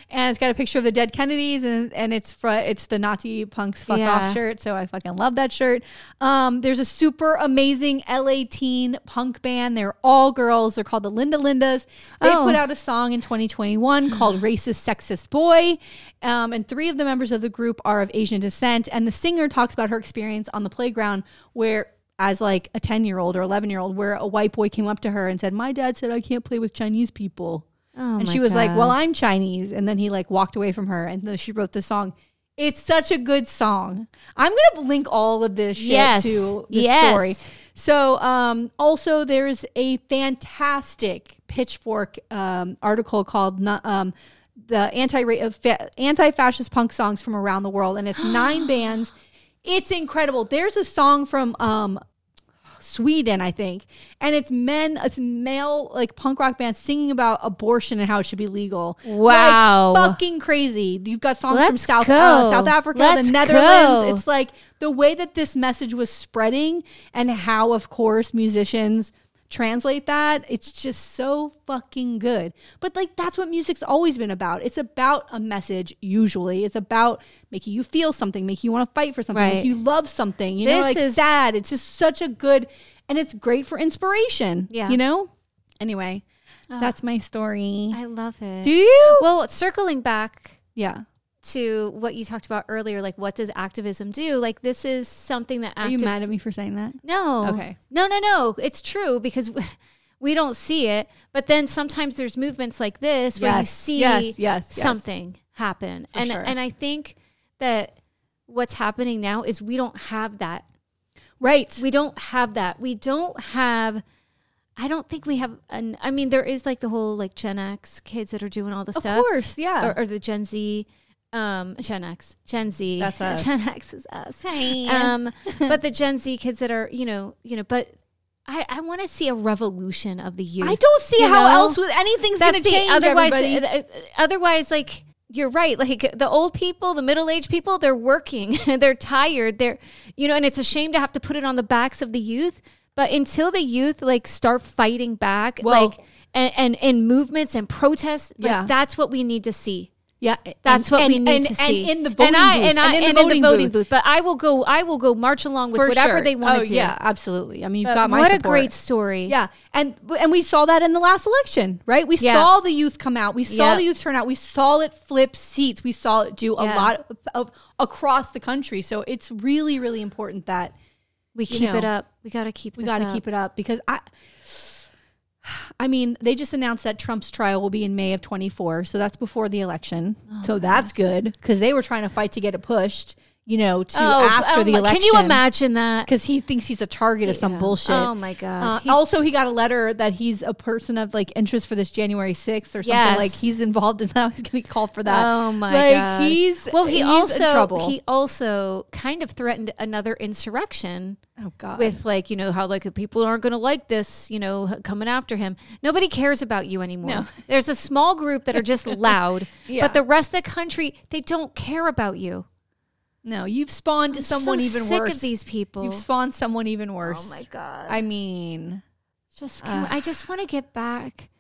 and it's got a picture of the dead Kennedys, and and it's fr- it's the Nazi punks fuck Yeah. off shirt. So I fucking love that shirt. Um, there's a super amazing LA teen punk band. They're all girls. They're called the Linda Lindas. They Oh. put out a song in 2021 called [SIGHS] "Racist Sexist Boy," um, and three of the members of the group are of Asian descent. And the singer talks about her experience on the playground where. As like a 10 year old or 11 year old, where a white boy came up to her and said, My dad said I can't play with Chinese people Oh, and she was like, "Well, I'm Chinese," and then he like walked away from her, and then she wrote the song. It's such a good song. I'm gonna link all of this shit Yes. to the Yes. story. So, um, also there's a fantastic Pitchfork um, article called um, "The Anti uh, fa- Anti-Fascist Punk Songs from Around the World," and it's [GASPS] nine bands. It's incredible. There's a song from um, Sweden, I think. And it's men, it's male like punk rock bands singing about abortion and how it should be legal. Wow. Like, fucking crazy. You've got songs from Let's South uh, South Africa, Let's the Netherlands. go. It's like the way that this message was spreading and how of course musicians translate that it's just so fucking good. But like that's what music's always been about. It's about a message usually. It's about making you feel something making you want to fight for something Right. making you love something you know This like is- sad. It's just such a good and it's great for inspiration Yeah. you know? Anyway uh, that's my story. I love it. do you? Well, circling back yeah to what you talked about earlier, like what does activism do? Like this is something that are you mad at me for saying that No. Okay. No, no, no. It's true because [LAUGHS] we don't see it. But then sometimes there's movements like this where you see yes, yes, yes. something happen. and sure. and I think that what's happening now is we don't have that. right We don't have that. We don't have I don't think we have an I mean there is like the whole like Gen X kids that are doing all the of stuff course yeah or, or the Gen Z um Gen X, Gen Z. That's us. [LAUGHS] Gen X is us. Hey. Um, [LAUGHS] but the Gen Z kids that are, you know, you know, but I, I want to see a revolution of the youth. I don't see you how know? else with anything's going to change. otherwise, everybody. uh, uh, otherwise, like you're right. Like the old people, the middle aged people, they're working, [LAUGHS] they're tired, they're, you know, and it's a shame to have to put it on the backs of the youth. But until the youth like start fighting back, Well- like and and in movements and protests, like, Yeah. that's what we need to see. Yeah, That's and- what and- we need and- to see. And in the voting I, booth, and, I, in the in voting, the voting booth. booth. But I will go. I will go march along with For whatever sure. they want oh, to do. Yeah, absolutely. I mean, you've But got my what a great story. Yeah, and and we saw that in the last election, right? We Yeah. saw the youth come out. We saw Yeah. the youth turn out. We saw it flip seats. We saw it do a Yeah. lot of, of across the country. So it's really, really important that we keep it up. We got to keep. we got to keep it up because I. I mean, they just announced that Trump's trial will be in May of 24, so that's before the election. Oh, so that's good because they were trying to fight to get it pushed, you know, to after the election. Can you imagine that? Because he thinks he's a target of some bullshit. Oh my god. Uh, He- also, he got a letter that he's a person of like interest for this January 6th or something. Yes. Like he's involved in that. [LAUGHS] He's going to be called for that. oh my like, god. He's well. He he's in also trouble. he also kind of threatened another insurrection oh god. with like you know how like people aren't going to like this you know coming after him. Nobody cares about you anymore. No. There's a small group that are just [LAUGHS] loud, Yeah. but the rest of the country they don't care about you. No, you've spawned I'm someone so even sick worse. of these people. You've spawned someone even worse. Oh my god. I mean, just can, I just want to get back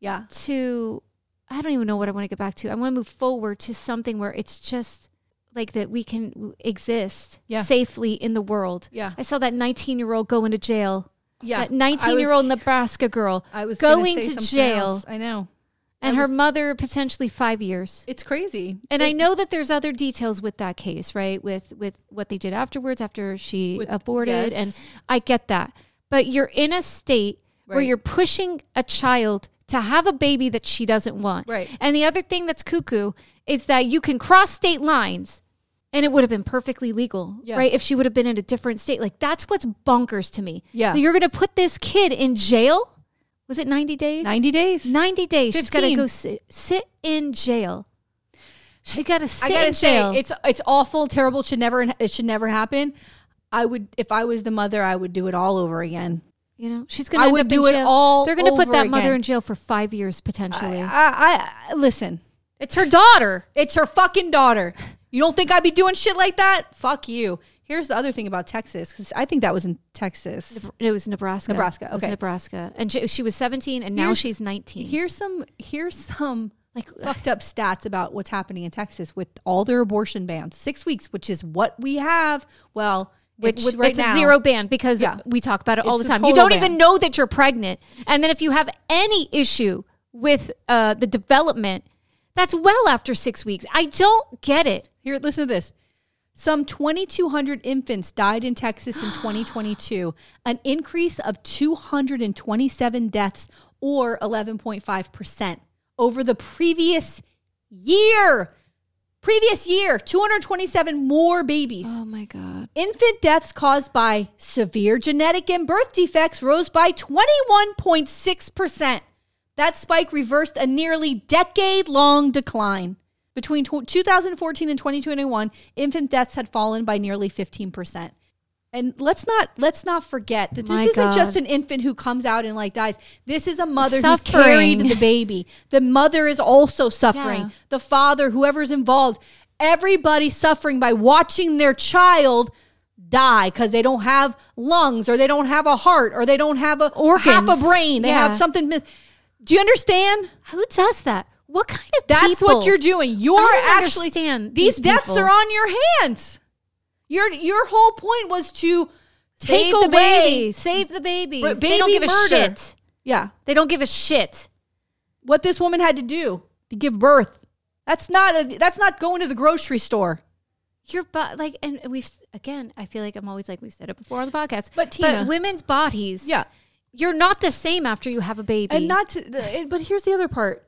yeah. to I don't even know what I want to get back to. I want to move forward to something where it's just like that we can exist Yeah. safely in the world. Yeah. I saw that 19 year old go into jail. Yeah. That 19 year old Nebraska girl. I was say to jail. else. I know. And I her mother potentially five years. It's crazy. And It- I know that there's other details with that case, right? With with what they did afterwards after she With- aborted, and. I get that. But you're in a state where you're pushing a child to have a baby that she doesn't want. Right. And the other thing that's cuckoo is that you can cross state lines and it would have been perfectly legal, Yeah. right? If she would have been in a different state. Like that's what's bonkers to me. Yeah. You're going to put this kid in jail? Was it 90 days? 90 days. 90 days. She's got to go sit, sit in jail. She got to sit I gotta in say, it's it's awful, terrible. It should never it should never happen. I would if I was the mother, I would do it all over again. you know, she's going to I would do it all They're going to put that mother again. in jail for five years potentially. I, I, I listen. It's her daughter. It's her fucking daughter. You don't think I'd be doing shit like that? Fuck you. Here's the other thing about Texas, because I think that was in Texas. It was Nebraska. Nebraska, It was okay. Nebraska. And she, she was 17 and now Here's- she's 19. Here's some here's some like fucked up stats about what's happening in Texas with all their abortion bans. Six weeks, which is what we have. Well, which with right it's now, a zero ban because Yeah. we talk about it all It's the time. You don't ban. even know that you're pregnant. And then if you have any issue with uh, the development, that's well after six weeks. I don't get it. Here, listen to this. Some 2,200 infants died in Texas in 2022, [GASPS] an increase of 227 deaths or 11.5% over the previous year. Previous year, 227 more babies. Oh my God. Infant deaths caused by severe genetic and birth defects rose by 21.6%. That spike reversed a nearly decade long decline. Between 2014 and 2021, infant deaths had fallen by nearly 15%. And let's not let's not forget that this My isn't God. just an infant who comes out and like dies. This is a mother Suffering. who's carried the baby. The mother is also suffering. Yeah. The father, whoever's involved, everybody's suffering by watching their child die because they don't have lungs or they don't have a heart or they don't have a or half a brain. They Yeah. have something miss. Do you understand? Who does that? What kind of That's people? what you're doing. You're actually understand these, these deaths people. are on your hands. Your your whole point was to take Save away the baby. Save the babies. But they don't baby give a shit. Yeah, They don't give a shit. what this woman had to do to give birth. That's not a that's not going to the grocery store. Your body, like, and we've again. I feel like I'm always like we've said it before on the podcast. But Tina- women's bodies, Yeah. you're not the same after you have a baby. And not to, but here's the other part.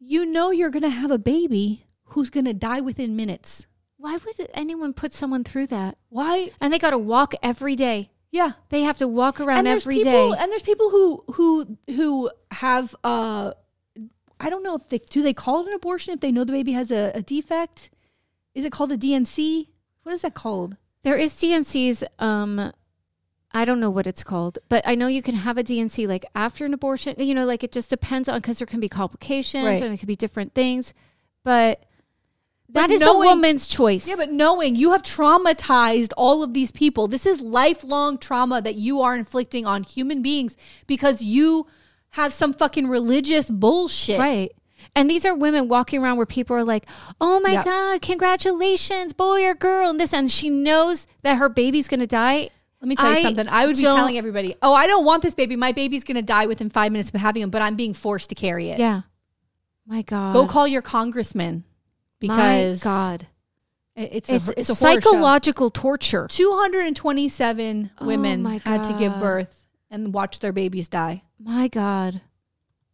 You know you're going to have a baby who's going to die within minutes. why would anyone put someone through that? Why? And they got to walk every day. Yeah. They have to walk around every day. people and there's people who who who have uh I don't know if they do they call it an abortion if they know the baby has a, a defect? Is it called a D&C? What is that called? There is D&Cs. Um, I don't know what it's called, but I know you can have a D&C like after an abortion. You know, like it just depends on because there can be complications Right. and it could be different things. But But that is knowing- a woman's choice. Yeah, but knowing you have traumatized all of these people, this is lifelong trauma that you are inflicting on human beings because you have some fucking religious bullshit. Right. And these are women walking around where people are like, oh my Yeah. God, congratulations, boy or girl. And this, and she knows that her baby's going to die. Let me tell you I something. I would be don't- telling everybody, "Oh, I don't want this baby. My baby's going to die within 5 minutes of having him, but I'm being forced to carry it." Yeah. My God. Go call your congressman because my God. it- it's It's, a, it's a psychological torture. 227 Oh women my had to give God. birth and watch their babies die. My God.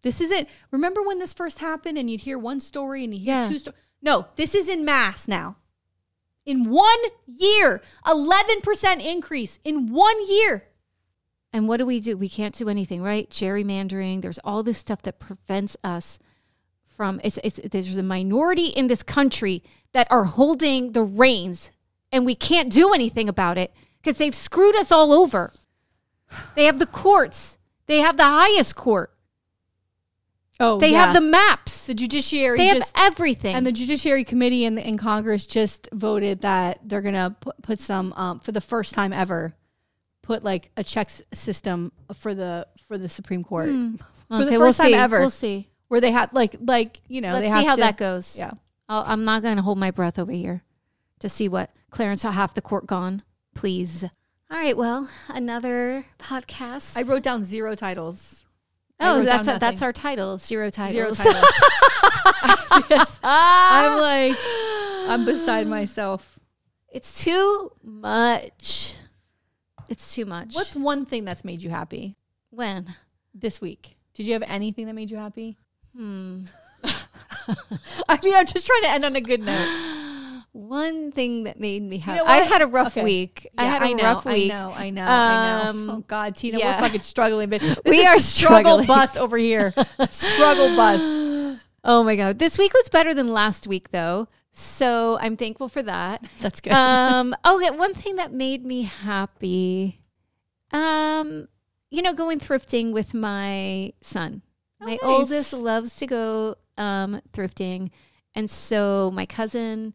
This isn't. Remember when this first happened and you'd hear one story and you hear Yeah. two stories? No, this is in mass now. In one year, 11% increase in one year. And what do we do? We can't do anything, right? Gerrymandering. There's all this stuff that prevents us from. It's, it's there's a minority in this country that are holding the reins, and we can't do anything about it because they've screwed us all over. They have the courts. They have the highest court. Oh, They have the maps. the judiciary They have everything. and the judiciary committee in, in Congress just voted that they're gonna put, put some um, for the first time ever put like a checks system for the for the Supreme Court Hmm. [LAUGHS] for the first we'll time see. ever We'll see. where they have like like you know Let's see how to- that goes. Yeah. I'll, I'm not going to hold my breath over here to see what Clarence will have the court gone. Please. All right. Well, another podcast. I wrote down zero titles. Oh, that's a, that's our title. Zero titles. zero titles. [LAUGHS] [LAUGHS] Yes. I'm like I'm beside myself. It's too much. It's too much. What's one thing that's made you happy when? this week? Did you have anything that made you happy? Hmm. [LAUGHS] I mean, I'm just trying to end on a good note. One thing that made me happy. know I had a rough Okay. week. I had a know, rough week. I know, I know, I know. Um, Oh God, Tina, yeah. we're fucking struggling, but [LAUGHS] We are struggle bus over here. struggle bus. [GASPS] Oh my god. This week was better than last week though. So I'm thankful for that. [LAUGHS] That's good. um okay, one thing that made me happy. Um you know going thrifting with my son. Oh, my nice. oldest loves to go um thrifting And so my cousin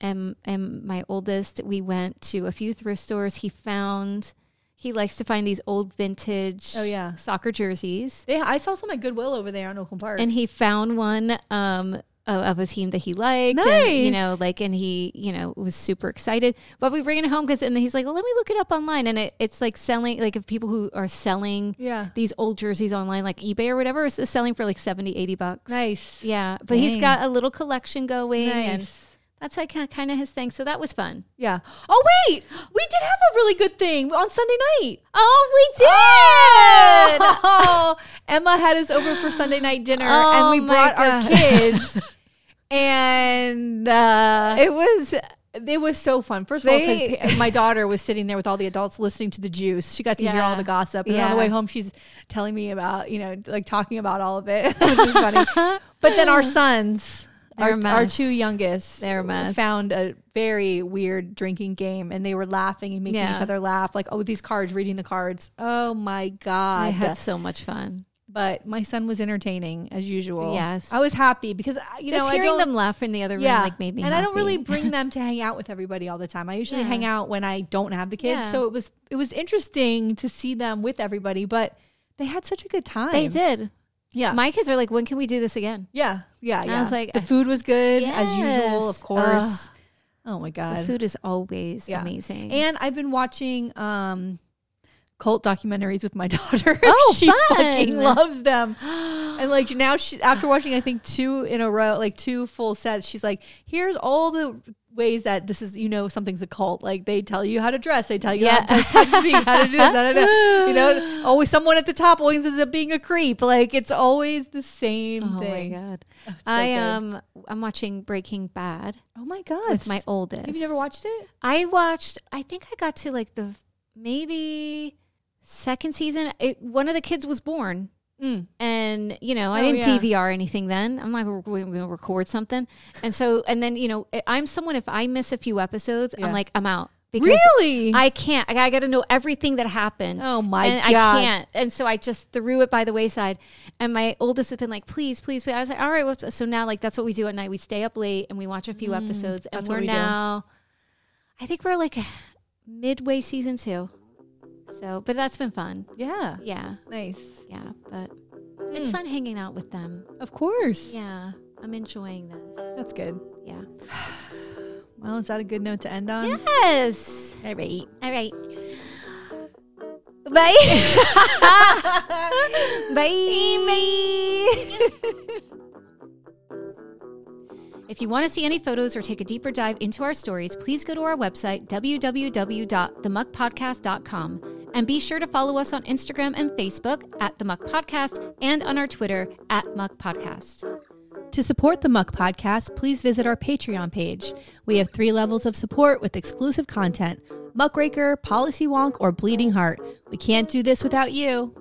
and and my oldest, we went to a few thrift stores. He found he likes to find these old vintage Oh, yeah. soccer jerseys. Yeah, I saw some at Goodwill over there on Oakland Park. And he found one um of, a team that he liked. And, you know, like and he, you know, was super excited. But we bring it home because and he's like, Well, let me look it up online. And it, it's like selling like if people who are selling yeah. these old jerseys online, like eBay or whatever, is selling for like 70, 80 bucks. Nice. Yeah. But he's got a little collection going and Nice. That's like kind of his thing. So that was fun. Yeah. Oh wait, we did have a really good thing on Sunday night. Oh, we did. [LAUGHS] Oh, Emma had us over for Sunday night dinner, Oh, and we brought our kids. [LAUGHS] and uh, It was it was so fun. First of all, because my daughter was sitting there with all the adults listening to the juice. She got to hear all the gossip, and then on the way home, she's telling me about you know like talking about all of it, [LAUGHS] which is funny. But then our sons. Our, our two youngest They're a mess. found a very weird drinking game and they were laughing and making Yeah. each other laugh like oh these cards reading the cards oh my god I had so much fun. but my son was entertaining as usual Yes. i was happy because you Just know hearing I don't, them laugh in the other room yeah like made me and i don't really bring [LAUGHS] them to hang out with everybody all the time i usually Yeah. hang out when i don't have the kids Yeah. so it was it was interesting to see them with everybody but they had such a good time They did. Yeah My kids are like, when can we do this again? yeah yeah I yeah was like, the I- food was good as usual of Yes. course oh my God. The food is always Yeah. amazing. And I've been watching um cult documentaries with my [LAUGHS] daughter. Oh, [LAUGHS] she fun. fucking loves them. And like [GASPS] now she after watching I think two in a row, like two full sets, she's like, here's all the ways that this is you know something's a cult. Like they tell you how to dress, they tell you Yeah. how, to, how to speak, how to do this, how to do that. You know, always someone at the top always ends up being a creep. Like it's always the same oh thing. Oh my god. Oh, so I am um I'm watching Breaking Bad Oh my god. with my oldest. Have you never watched it? I watched. I think I got to like the maybe second season. It, one of the kids was born, Mm. and you know I Oh, didn't yeah. DVR anything then. I'm like we're going to record something, and so and then you know I- I'm someone if I miss a few episodes, Yeah. I'm like I'm out because Really? I can't. I, got to know everything that happened. oh my and god. I can't. And so I just threw it by the wayside. And my oldest has been like, please, please, please. I was like, all right. Well, so now, like, that's what we do at night. We stay up late and we watch a few episodes. And Mm, that's what we're we do. now, I think we're like midway season two. So, but that's been fun. Yeah. Yeah. Nice. Yeah. But it's Mm. fun hanging out with them. Of course. Yeah. I'm enjoying this. That's good. Yeah. [SIGHS] Well, is that a good note to end on? Yes. All right. All right. Bye. [LAUGHS] [LAUGHS] Bye. Bye. If you want to see any photos or take a deeper dive into our stories, please go to our website, www.themuckpodcast.com. And be sure to follow us on Instagram and Facebook at The Muck Podcast and on our Twitter at Muck Podcast. To support the Muck Podcast, please visit our Patreon page. We have three levels of support with exclusive content Muckraker, Policy Wonk, or Bleeding Heart. We can't do this without you.